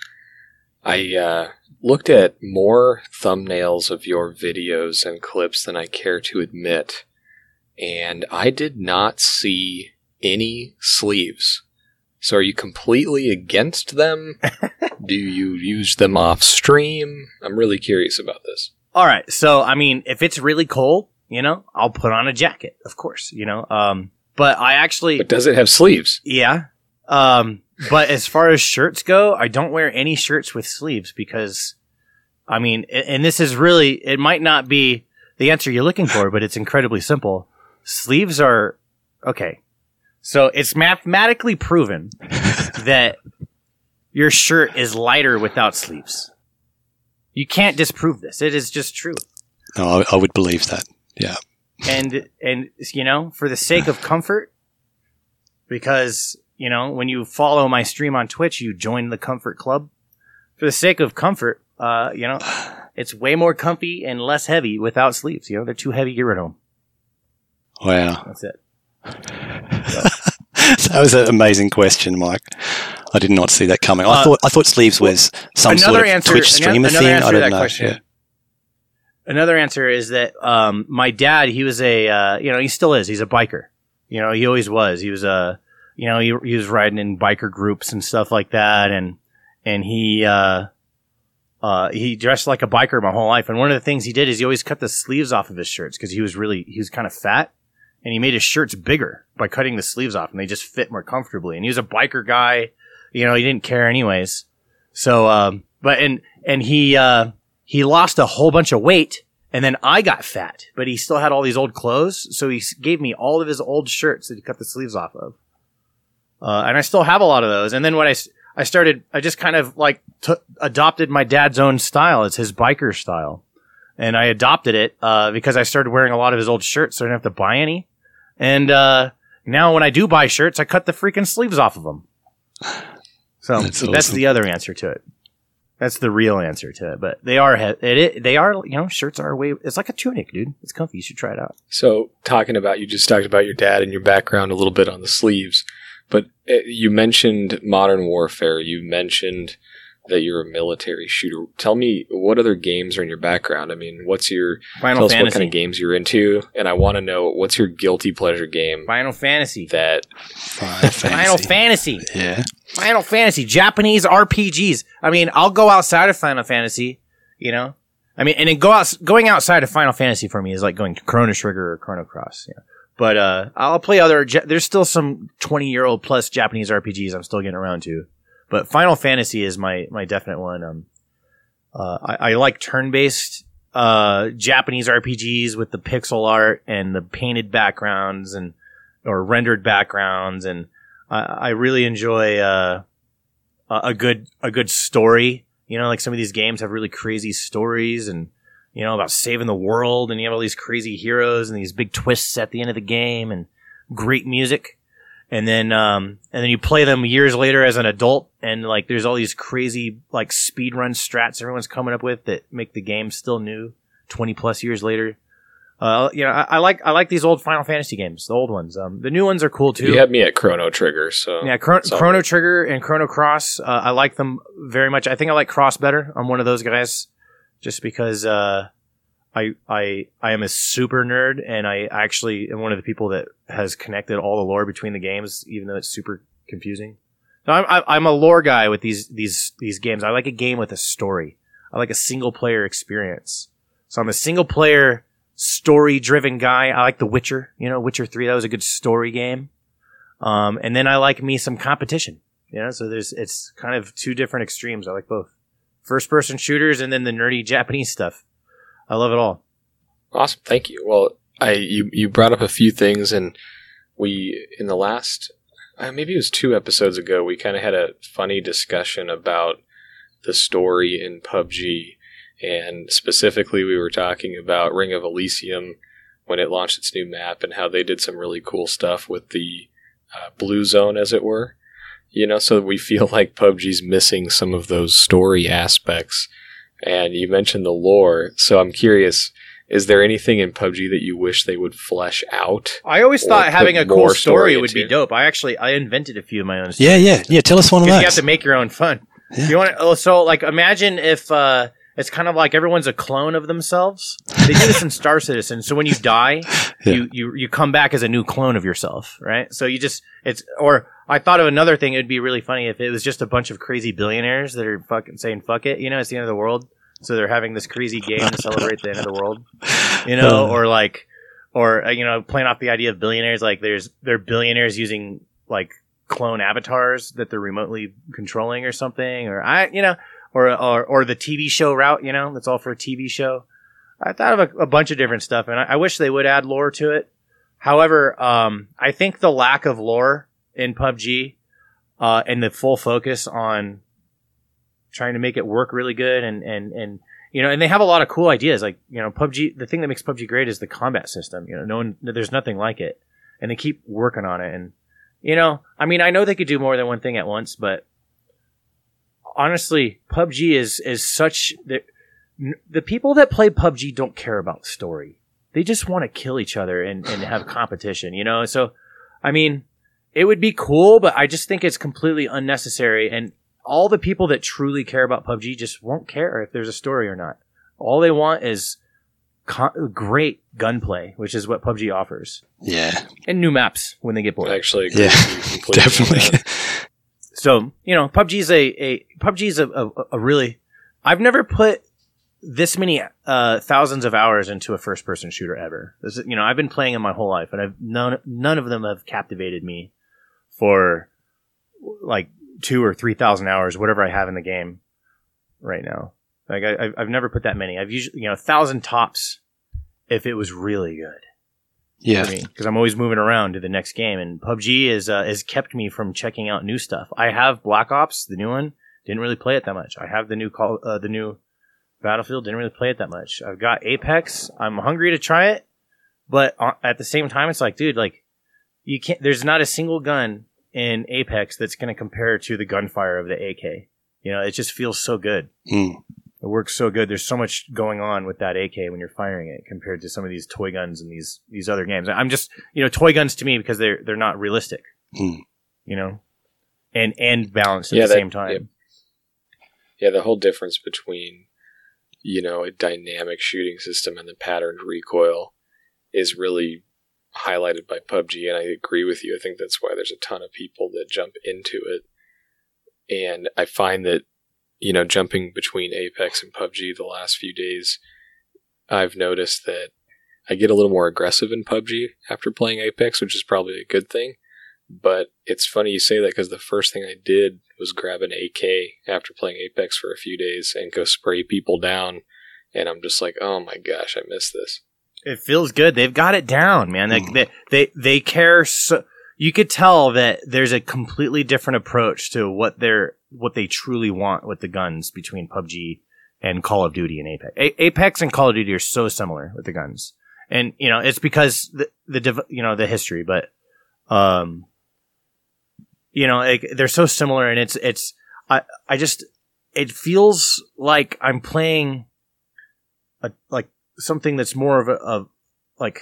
I uh, looked at more thumbnails of your videos and clips than I care to admit, and I did not see any sleeves. So are you completely against them? Do you use them off stream? I'm really curious about this. All right, so I mean, if it's really cold, you know, I'll put on a jacket, of course, you know. Um, but I actually, But does it have sleeves? Yeah. Um, but as far as shirts go, I don't wear any shirts with sleeves because, I mean, and this is really, it might not be the answer you're looking for, but it's incredibly simple. Sleeves are, okay. So it's mathematically proven that your shirt is lighter without sleeves. You can't disprove this. It is just true No, I, I would believe that. Yeah. and and you know for the sake of comfort because you know when you follow my stream on twitch you join the comfort club for the sake of comfort uh you know it's way more comfy and less heavy without sleeves you know they're too heavy get rid of them Wow. that's it that was an amazing question, Mike. I did not see that coming. I Uh, thought I thought sleeves was some sort of answer- Twitch streamer another thing. answer I don't know. Yeah. another answer is that um my dad he was a uh you know he still is he's a biker you know he always was he was a you know he, he was riding in biker groups and stuff like that and and he uh uh, he dressed like a biker my whole life, and one of the things he did is he always cut the sleeves off of his shirts because he was really he was kind of fat, and he made his shirts bigger by cutting the sleeves off, and they just fit more comfortably. And he was a biker guy, you know, he didn't care anyways. So, um, but and and he uh, he lost a whole bunch of weight, and then I got fat, but he still had all these old clothes, so he gave me all of his old shirts that he cut the sleeves off of. Uh, and I still have a lot of those. And then when I, I started, I just kind of like took adopted my dad's own style. It's his biker style. And I adopted it, uh, because I started wearing a lot of his old shirts, so I didn't have to buy any. And, uh, now when I do buy shirts, I cut the freaking sleeves off of them. So That's that's, awesome. the other answer to it. That's the real answer to it. But they are it, it, they are you know shirts are way it's like a tunic, dude. It's comfy. You should try it out. So, talking about you just talked about your dad and your background a little bit on the sleeves, but uh, you mentioned modern warfare. You mentioned that you're a military shooter. Tell me what other games are in your background. I mean, what's your Final tell us what kind of games you're into, and I want to know what's your guilty pleasure game Final Fantasy. that Final Final Fantasy. Yeah. Final Fantasy. Japanese RPGs. I mean, I'll go outside of Final Fantasy. You know. I mean, and then go out going outside of Final Fantasy for me is like going to Chrono Trigger or Chrono Cross. Yeah. But uh, I'll play other. There's still some 20 year old plus Japanese RPGs I'm still getting around to. But Final Fantasy is my my definite one. Um, uh, I, I like turn based uh Japanese RPGs with the pixel art and the painted backgrounds and or rendered backgrounds, and I, I really enjoy uh, a good a good story. You know, like some of these games have really crazy stories and you know about saving the world, and you have all these crazy heroes and these big twists at the end of the game and great music and then um and then you play them years later as an adult and like there's all these crazy like speed run strats everyone's coming up with that make the game still new 20 plus years later uh you know I, I like i like these old final fantasy games the old ones um the new ones are cool too you had me at Chrono Trigger. So yeah, Chron- Chrono Trigger and Chrono Cross. Uh, I like them very much. I think I like Cross better. I'm one of those guys, just because uh, I I I am a super nerd, and I actually am one of the people that has connected all the lore between the games, even though it's super confusing. So I'm I'm- I'm a lore guy with these these these games. I like a game with a story. I like a single player experience. So I'm a single player story driven guy. I like The Witcher. You know, Witcher Three. That was a good story game. Um, and then I like me some competition. You know, so there's it's kind of two different extremes. I like both. First person shooters and then the nerdy Japanese stuff. I love it all. Awesome, thank you. Well, I you you brought up a few things, and we in the last uh, maybe it was two episodes ago, we kind of had a funny discussion about the story in PUBG, and specifically we were talking about Ring of Elysium when it launched its new map and how they did some really cool stuff with the uh, blue zone, as it were. You know, so we feel like PUBG's missing some of those story aspects. And you mentioned the lore, so I'm curious is there anything in PUBG that you wish they would flesh out? I always thought having a cool story story would be dope. I actually I invented a few of my own. Yeah, yeah, yeah. Tell us one of Because those. you have to make your own fun. Yeah. You want to, oh, so like imagine if uh, it's kind of like everyone's a clone of themselves. They do this in Star Citizen. So when you die, Yeah. you, you you come back as a new clone of yourself, right? So you just it's or I thought of another thing. It'd be really funny if it was just a bunch of crazy billionaires that are fucking saying "fuck it," you know, it's the end of the world. So they're having this crazy game to celebrate the end of the world, you know, or like, or uh, you know, playing off the idea of billionaires. Like there's they're billionaires using like clone avatars that they're remotely controlling or something, or I, you know, or or or the TV show route. You know, that's all for a TV show. I thought of a, a bunch of different stuff, and I, I wish they would add lore to it. However, um, I think the lack of lore in PUBG uh, and the full focus on trying to make it work really good and and and you know, and they have a lot of cool ideas. Like you know, PUBG. The thing that makes PUBG great is the combat system. You know, no one, there's nothing like it, and they keep working on it. And you know, I mean, I know they could do more than one thing at once, but honestly, PUBG is is such the the people that play PUBG don't care about story. They just want to kill each other and, and have competition, you know? So, I mean, it would be cool, but I just think it's completely unnecessary. And all the people that truly care about PUBG just won't care if there's a story or not. All they want is co- great gunplay, which is what PUBG offers, Yeah, and new maps when they get I bored. actually agree Yeah, with you completely. on definitely. So you know, PUBG's a, a PUBG's a, a, a really. I've never put this many uh, thousands of hours into a first person shooter ever. This is, you know, I've been playing it my whole life, and I've none none of them have captivated me for like two or three thousand hours, whatever I have in the game right now. Like I, I've- I've never put that many. I've usually you know a thousand tops if it was really good yeah, because I'm always moving around to the next game, and PUBG is uh, has kept me from checking out new stuff. I have Black Ops, the new one, didn't really play it that much. I have the new call, uh, the new Battlefield, didn't really play it that much. I've got Apex, I'm hungry to try it, but uh, at the same time, it's like, dude, like you can't. There's not a single gun in Apex that's going to compare to the gunfire of the AK. You know, it just feels so good. Mm. It works so good. There's so much going on with that AK when you're firing it compared to some of these toy guns and these these other games. I'm just you know toy guns to me because they're they're not realistic. Hmm. You know, and and balanced at Yeah, the that- same time. yeah. Yeah, the whole difference between, you know, a dynamic shooting system and the patterned recoil is really highlighted by PUBG, and I agree with you. I think that's why there's a ton of people that jump into it. And I find that, you know, jumping between Apex and PUBG the last few days, I've noticed that I get a little more aggressive in PUBG after playing Apex, which is probably a good thing. But it's funny you say that because the first thing I did was grab an AK after playing Apex for a few days and go spray people down. And I'm just like, oh my gosh, I missed this. It feels good. They've got it down, man. Like Mm. they, they they care so. You could tell that there's a completely different approach to what they're what they truly want with the guns between PUBG and Call of Duty and Apex. A- Apex and Call of Duty are so similar with the guns, and you know it's because the the you know the history, but um, you know like, they're so similar, and it's it's I I just it feels like I'm playing a like something that's more of a, of like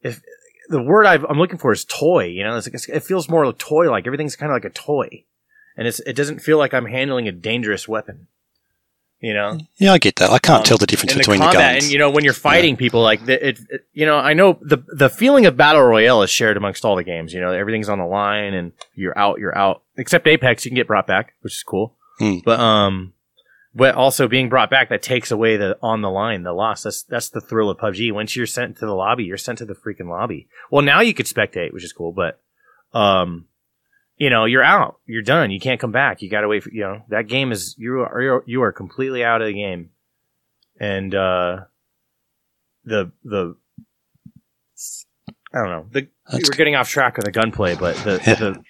if the word i am looking for is toy. You know, it's, like- it feels more toy like. Everything's kind of like a toy, and it's it doesn't feel like I'm handling a dangerous weapon. You know, Yeah, I get that. I can't Um, tell the difference between the, combat, guns. and you know when you're fighting people like the, it, it- you know I know the the feeling of battle royale is shared amongst all the games. You know everything's on the line and you're out, you're out. Except Apex, you can get brought back, which is cool. Hmm. But um, but also being brought back that takes away the on the line, the loss. That's that's the thrill of PUBG. Once you're sent to the lobby, you're sent to the freaking lobby. Well, now you could spectate, which is cool, but um. You know, you're out. You're done. You can't come back. You got to wait for, you know, that game is, you are, you're, you are completely out of the game and uh the the I don't know. The we're getting off track of the gunplay, but the the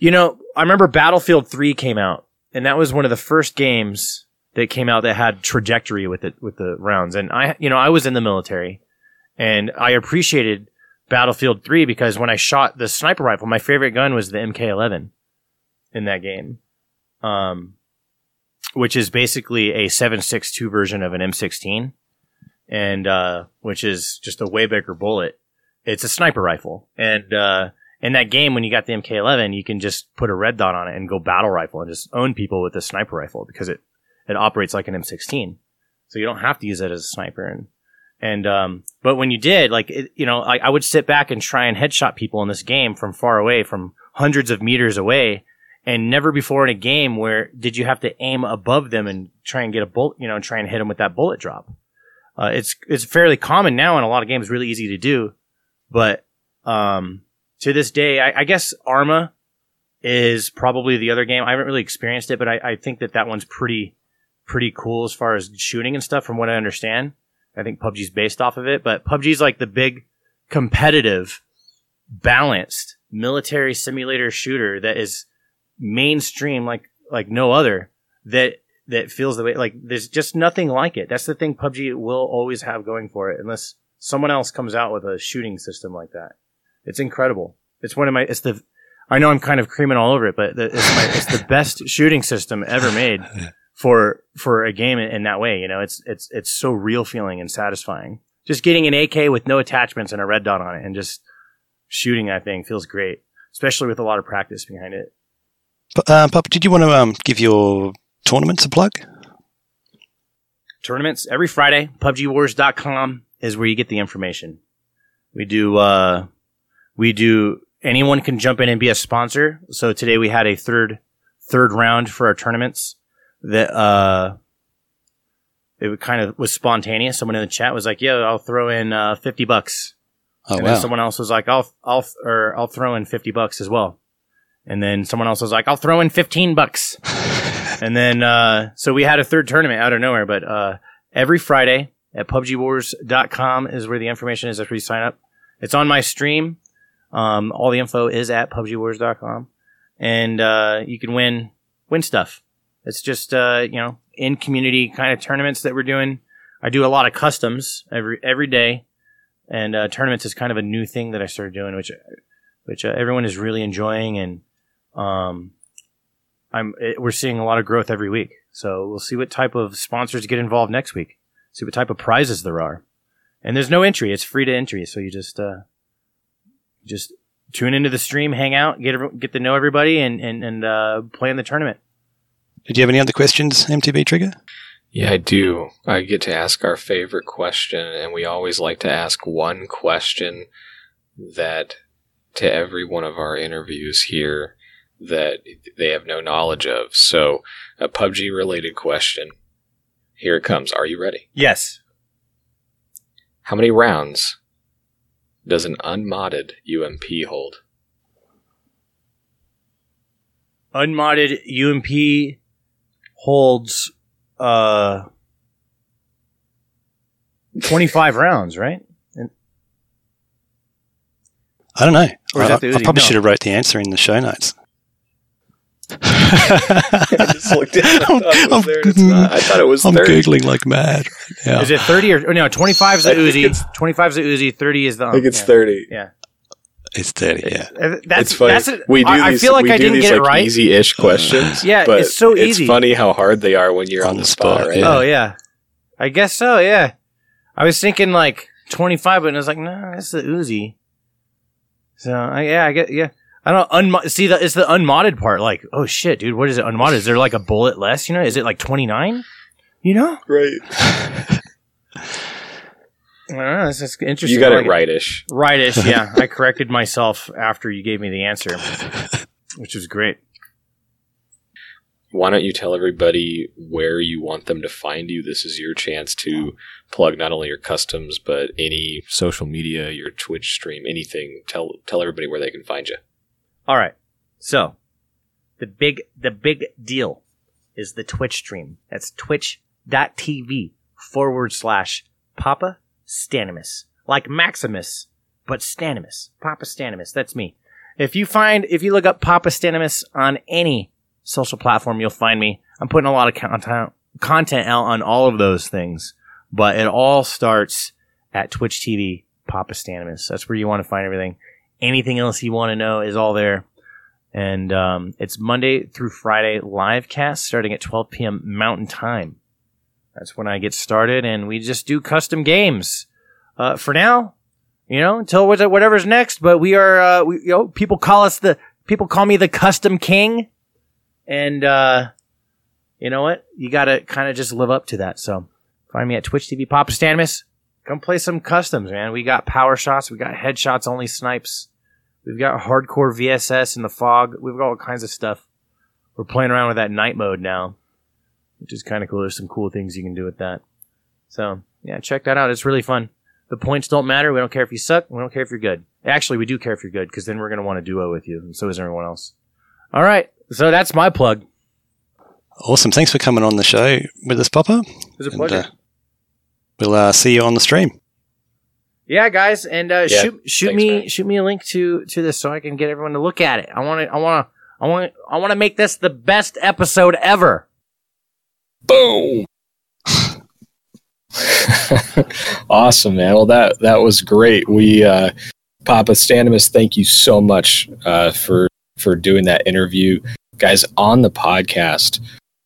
you know, I remember Battlefield 3 came out and that was one of the first games that came out that had trajectory with it with the rounds and I you know, I was in the military and I appreciated Battlefield 3 because when I shot the sniper rifle, my favorite gun was the MK11 in that game. Um which is basically a 7.62 version of an M16, and uh, which is just a way bigger bullet. It's a sniper rifle, and uh, in that game, when you got the MK11, you can just put a red dot on it and go battle rifle and just own people with a sniper rifle because it it operates like an M16, so you don't have to use it as a sniper. And and um, but when you did, like it, you know, I, I would sit back and try and headshot people in this game from far away, from hundreds of meters away and never before in a game where did you have to aim above them and try and get a bullet, you know, and try and hit them with that bullet drop. Uh, it's it's fairly common now in a lot of games, really easy to do, but um, to this day, I, I guess Arma is probably the other game. I haven't really experienced it, but I, I think that that one's pretty pretty cool as far as shooting and stuff, from what I understand. I think PUBG's based off of it, but PUBG's like the big competitive, balanced military simulator shooter that is mainstream like like no other that that feels the way like there's just nothing like it. That's the thing PUBG will always have going for it unless someone else comes out with a shooting system like that. It's incredible. It's one of my it's the I know I'm kind of creaming all over it, but the, it's, my, it's the best shooting system ever made for for a game in, in that way. You know, it's it's it's so real feeling and satisfying. Just getting an AK with no attachments and a red dot on it and just shooting that thing feels great, especially with a lot of practice behind it. Uh, Papa, did you want to um, give your tournaments a plug? tournaments every Friday. PUBGWars.com is where you get the information. We do, uh, we do, anyone can jump in and be a sponsor. So today we had a third, third round for our tournaments that, uh, it kind of was spontaneous. Someone in the chat was like, "Yeah, I'll throw in uh, fifty bucks," Oh, and wow. then someone else was like, "I'll, I'll, or I'll throw in fifty bucks as well," and then someone else was like, "I'll throw in fifteen bucks," and then uh, so we had a third tournament out of nowhere. But uh, every Friday at PUBGWars.com is where the information is after you sign up. It's on my stream. Um, all the info is at PUBGWars.com, and uh, you can win win stuff. It's just uh, you know in community kind of tournaments that we're doing. I do a lot of customs every every day, and uh, tournaments is kind of a new thing that I started doing, which which uh, everyone is really enjoying, and um, I'm it, we're seeing a lot of growth every week. So we'll see what type of sponsors get involved next week. See what type of prizes there are, and there's no entry; it's free to entry. So you just uh, just tune into the stream, hang out, get get to know everybody, and and and uh, play in the tournament. Did you have any other questions, MTB Trigger? Yeah, I do. I get to ask our favorite question, and we always like to ask one question that to every one of our interviews here that they have no knowledge of. So, a PUBG related question. Here it comes. Are you ready? Yes. How many rounds does an unmodded UMP hold? unmodded UMP holds uh 25 rounds, right? I don't know. I, I probably No. should have wrote the answer in the show notes. just looked at it. I thought it was I'm, there and it's not. I thought it was I'm 30. googling like mad. Right now. Is it 30 or, or no, 25 is the I think Uzi, 25 is the Uzi, 30 is the I think it's yeah. 30. Yeah. It's thirty. Yeah. Uh, That's it's funny. that's a, we do I, these, I feel like we I do didn't these, get it right. Easy-ish questions. Yeah, but it's so easy. It's funny how hard they are when you're on, On the the spot, spot, right? yeah. Oh yeah. I guess so, yeah. I was thinking like 25 but I was like, "No, that's the Uzi." So, I, yeah, I get yeah. I don't unmo- see that it's the unmodded part like, "Oh shit, dude, what is it unmodded? Is there like a bullet less, you know? Is it like 29?" You know? Right. I don't know. It's just interesting. You got it rightish. Rightish, yeah. I corrected myself after you gave me the answer, which was great. Why don't you tell everybody where you want them to find you? This is your chance to plug not only your customs but any social media, your Twitch stream, anything. Tell tell everybody where they can find you. All right. So, the big the big deal is the Twitch stream. That's twitch.tv forward slash Papa Stanimus. Like Maximus, but Stanimus. Papastanimus. That's me. If you find, if you look up Papastanimus on any social platform, you'll find me. I'm putting a lot of content, content out on all of those things, but it all starts at Twitch TV Papastanimus. That's where you want to find everything. Anything else you want to know is all there. And um, it's Monday through Friday live cast starting at 12 p.m. Mountain Time. That's when I get started, and we just do custom games. Uh, for now, you know, until whatever's next. But we are, uh, we, you know, people call us the people call me the Custom King, and uh, you know what? You got to kind of just live up to that. So find me at Twitch TV Papastanimus. Come play some customs, man. We got power shots, we got headshots, only snipes. We've got hardcore VSS in the fog. We've got all kinds of stuff. We're playing around with that night mode now, which is kind of cool. There's some cool things you can do with that. So yeah, check that out. It's really fun. The points don't matter. We don't care if you suck. We don't care if you're good. Actually, we do care if you're good because then we're going to want to duo with you, and so is everyone else. All right. So that's my plug. Awesome. Thanks for coming on the show with us, Papa. It was a And, pleasure. uh, we'll uh, see you on the stream. Yeah, guys, and uh, Yeah, shoot shoot thanks, me man. shoot me a link to to this so I can get everyone to look at it. I want to I want to I want I want to make this the best episode ever. Boom. awesome, man. Well, that that was great. We, uh, Papastanimus, thank you so much uh, for for doing that interview, guys. On the podcast,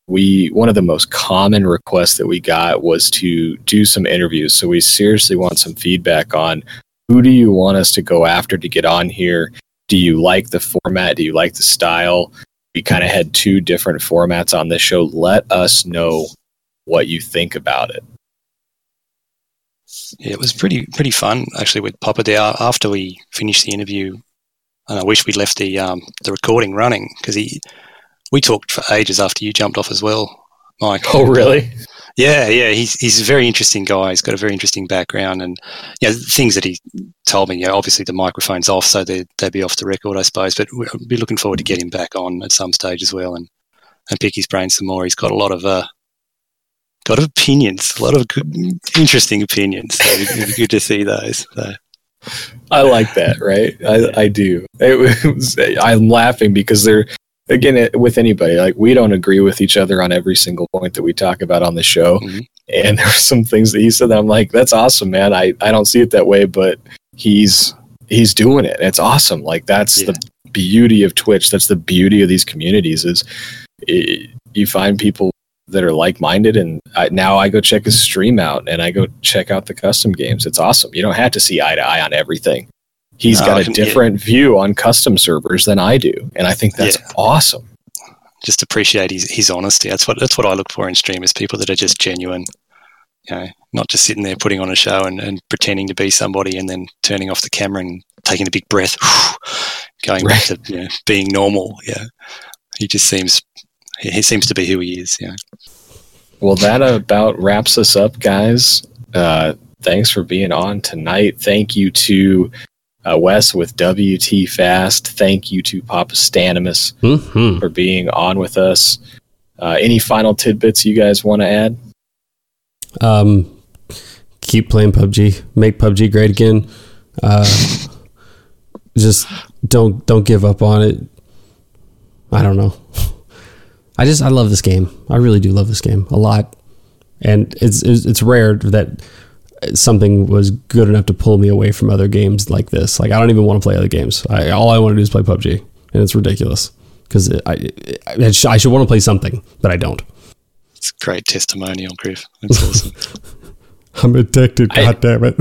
we one of the most common requests that we got was to do some interviews. So we seriously want some feedback on who do you want us to go after to get on here. Do you like the format? Do you like the style? We kind of had two different formats on this show. Let us know what you think about it. Yeah, it was pretty pretty fun actually with Papa there after we finished the interview. And I wish we'd left the um, the recording running because he we talked for ages after you jumped off as well, Mike. Oh, really? Yeah, yeah, he's he's a very interesting guy. He's got a very interesting background, and you know, things that he told me. You know, obviously the microphone's off, so they they'd be off the record, I suppose. But we'll be looking forward to get him back on at some stage as well, and and pick his brains some more. He's got a lot of uh, got opinions, a lot of good, interesting opinions. So it'd be good to see those. So. I like that, right? I, I do. It was, I'm laughing because they're, again, it, with anybody, like we don't agree with each other on every single point that we talk about on the show. Mhm. And there were some things that he said that I'm like, that's awesome, man. I, I don't see it that way, but he's he's doing it. It's awesome. Like that's Yeah. the beauty of Twitch. That's the beauty of these communities is it, you find people that are like-minded and I, now I go check his stream out and I go check out the custom games. It's awesome. You don't have to see eye to eye on everything. He's No, got a can- yeah. different view on custom servers than I do, and I think that's Yeah. awesome. Just appreciate his, his honesty. That's what that's what I look for in streamers. People that are just genuine. You know, not just sitting there putting on a show and, and pretending to be somebody and then turning off the camera and taking a big breath, going back to you know, being normal. Yeah, he just seems he seems to be who he is. Yeah. Well, that about wraps us up, guys. Uh, thanks for being on tonight. Thank you to uh, Wes with WTFast. Thank you to Papastanimus hmm for being on with us. Uh, any final tidbits you guys want to add? Um, keep playing PUBG. Make PUBG great again. Uh, just don't don't give up on it. I don't know. I just I love this game. I really do love this game a lot, and it's it's, it's rare that something was good enough to pull me away from other games like this. Like I don't even want to play other games. I, all I want to do is play PUBG, and it's ridiculous because I I, I should want to play something, but I don't. It's a great testimonial, Griff. That's awesome. I'm addicted. I- God damn it.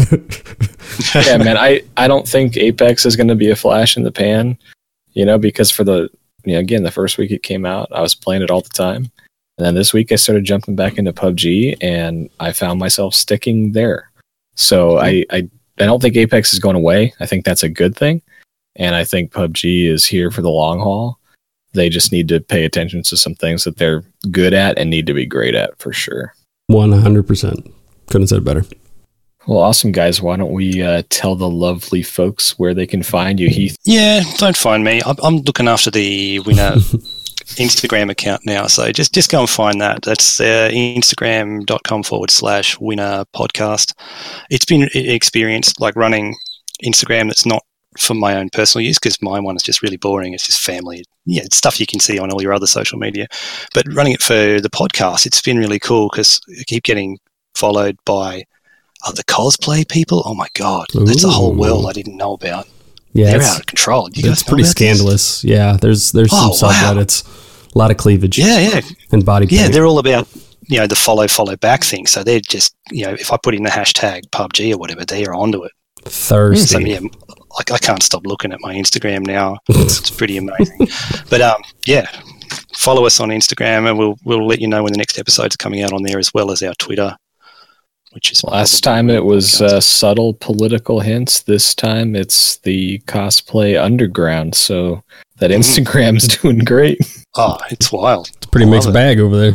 yeah, man, I, I don't think Apex is going to be a flash in the pan, you know, because for the, you know, again, the first week it came out, I was playing it all the time. And then this week I started jumping back into PUBG and I found myself sticking there. So I, I, I don't think Apex is going away. I think that's a good thing. And I think PUBG is here for the long haul. They just need to pay attention to some things that they're good at and need to be great at for sure. One hundred percent. Couldn't have said it better. Well, awesome, guys. Why don't we uh, tell the lovely folks where they can find you, Heath? Yeah, don't find me. I'm, I'm looking after the winner Instagram account now, so just just go and find that. That's uh, Instagram.com forward slash winner podcast. It's been an experience like running Instagram that's not for my own personal use because my one is just really boring. It's just family. Yeah, it's stuff you can see on all your other social media. But running it for the podcast, it's been really cool because I keep getting followed by other cosplay people. Oh my god, that's a whole world I didn't know about. Yeah, They're out of control. You it's pretty about this? scandalous. Yeah, there's there's Oh, some wow. A lot of cleavage Yeah, yeah, and body yeah. paint. They're all about you know the follow follow back thing. So they're just you know if I put in the hashtag PUBG or whatever, they are onto it. thirsty. So yeah, like I can't stop looking at my Instagram now. It's pretty amazing. but um, yeah, follow us on Instagram, and we'll we'll let you know when the next episode's coming out on there, as well as our Twitter, which is Last time it was uh, subtle political hints. This time it's the cosplay underground. So that Mhm. Instagram's doing great. oh, it's wild. it's a pretty I mixed bag over there.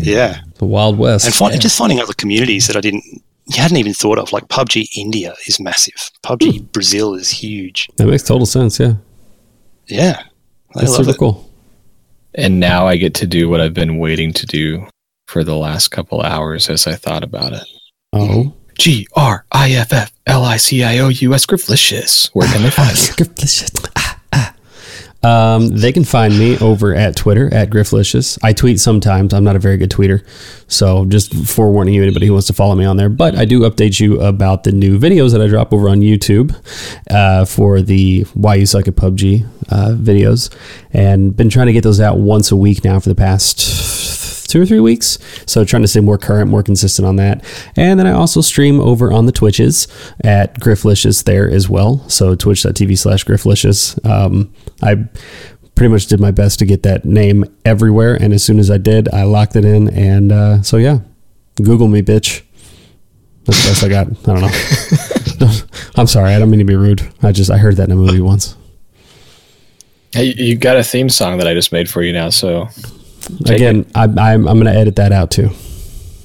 Yeah, The Wild West. and find, just finding other communities that I didn't. You hadn't even thought of, like PUBG India is massive. PUBG Brazil is huge. that makes total sense. Yeah, Yeah, I that's love super it. cool. And now I get to do what I've been waiting to do for the last couple hours as I thought about it. Oh, G R I F F L I C I O U S Grifflicious. Where can they find you? Ah, ah. Um, they can find me over at Twitter at Grifflicious. I tweet sometimes. I'm not a very good tweeter, so just forewarning you, anybody who wants to follow me on there. But I do update you about the new videos that I drop over on YouTube uh, for the Why You Suck at PUBG uh, videos, and been trying to get those out once a week now for the past two or three weeks. So trying to stay more current, more consistent on that. And then I also stream over on the Twitches at Grifflicious there as well. So twitch.tv slash Grifflicious. Um, I pretty much did my best to get that name everywhere. And as soon as I did, I locked it in. And uh, so, yeah, Google me, bitch. That's the best I got. I don't know. I'm sorry. I don't mean to be rude. I just, I heard that in a movie once. Hey, you got a theme song that I just made for you now. So Take Again, I, I'm, I'm going to edit that out too.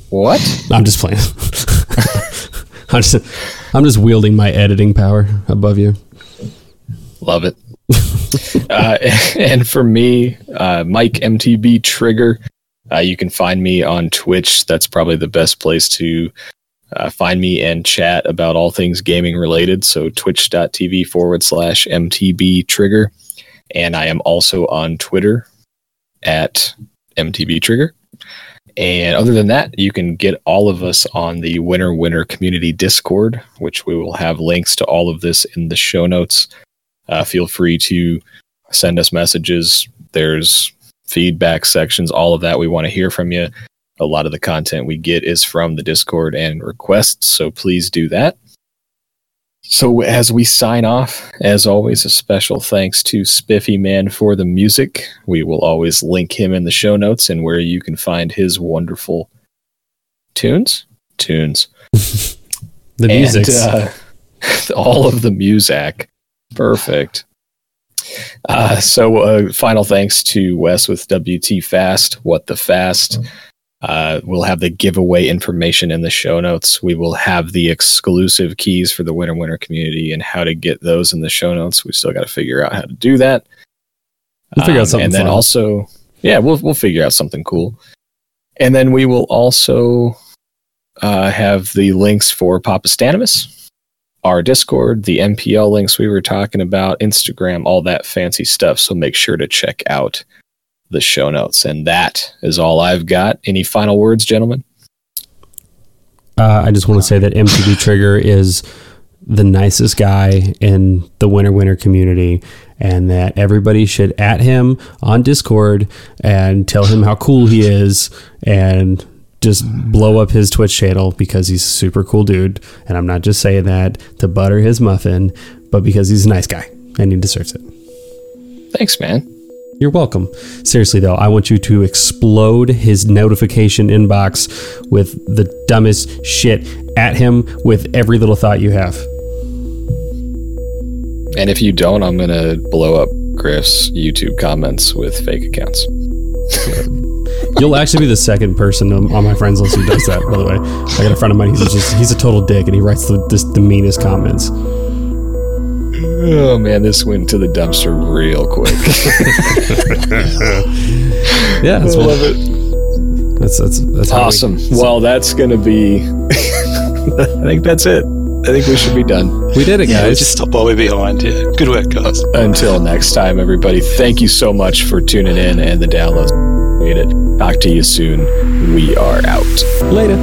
what? I'm just playing. I'm just, I'm just wielding my editing power above you. Love it. uh, and for me, uh, Mike MTB Trigger. Uh, you can find me on Twitch. That's probably the best place to uh, find me and chat about all things gaming related. So twitch.tv forward slash MTB Trigger. And I am also on Twitter at MTB Trigger. And other than that, you can get all of us on the Winner Winner Community Discord, which we will have links to all of this in the show notes. Uh, feel free to send us messages. There's feedback sections, all of that. We want to hear from you. A lot of the content we get is from the Discord and requests, so please do that. So, as we sign off, as always, a special thanks to Spiffy Man for the music. We will always link him in the show notes and where you can find his wonderful tunes. Tunes. The music. Uh, all of the music. Perfect. Uh, so, uh, final thanks to Wes with WTFast. What the Fast. Uh, we'll have the giveaway information in the show notes. We will have the exclusive keys for the winner winner community and how to get those in the show notes. We still got to figure out how to do that. We'll figure out Um, something And then fun. also, yeah, we'll we'll figure out something cool. And then we will also uh, have the links for Papastanimus, our Discord, the NPL links we were talking about, Instagram, all that fancy stuff. So make sure to check out the show notes. And that is all I've got. Any final words, gentlemen? Uh, I just want to say that MTB Trigger is the nicest guy in the winner winner community, and that everybody should at him on Discord and tell him how cool he is, and just blow up his Twitch channel because he's a super cool dude. And I'm not just saying that to butter his muffin, but because he's a nice guy and he deserves it. Thanks, man. You're welcome. Seriously, though, I want you to explode his notification inbox with the dumbest shit at him with every little thought you have. And if you don't, I'm going to blow up Griff's YouTube comments with fake accounts. You'll actually be the second person on my friends list who does that. By the way, I got a friend of mine. He's just he's a total dick, and he writes the this, the meanest comments. Oh, man, this went to the dumpster real quick. Yeah, that's I love it. that's that's that's how we- Awesome. Well, that's going to be. I think that's it. I think we should be done. we did it, Yeah, guys. just stop while we're behind. Yeah, good work, guys. Until next time, everybody, thank you so much for tuning in and the downloads. Appreciate it. Talk to you soon. We are out. Later.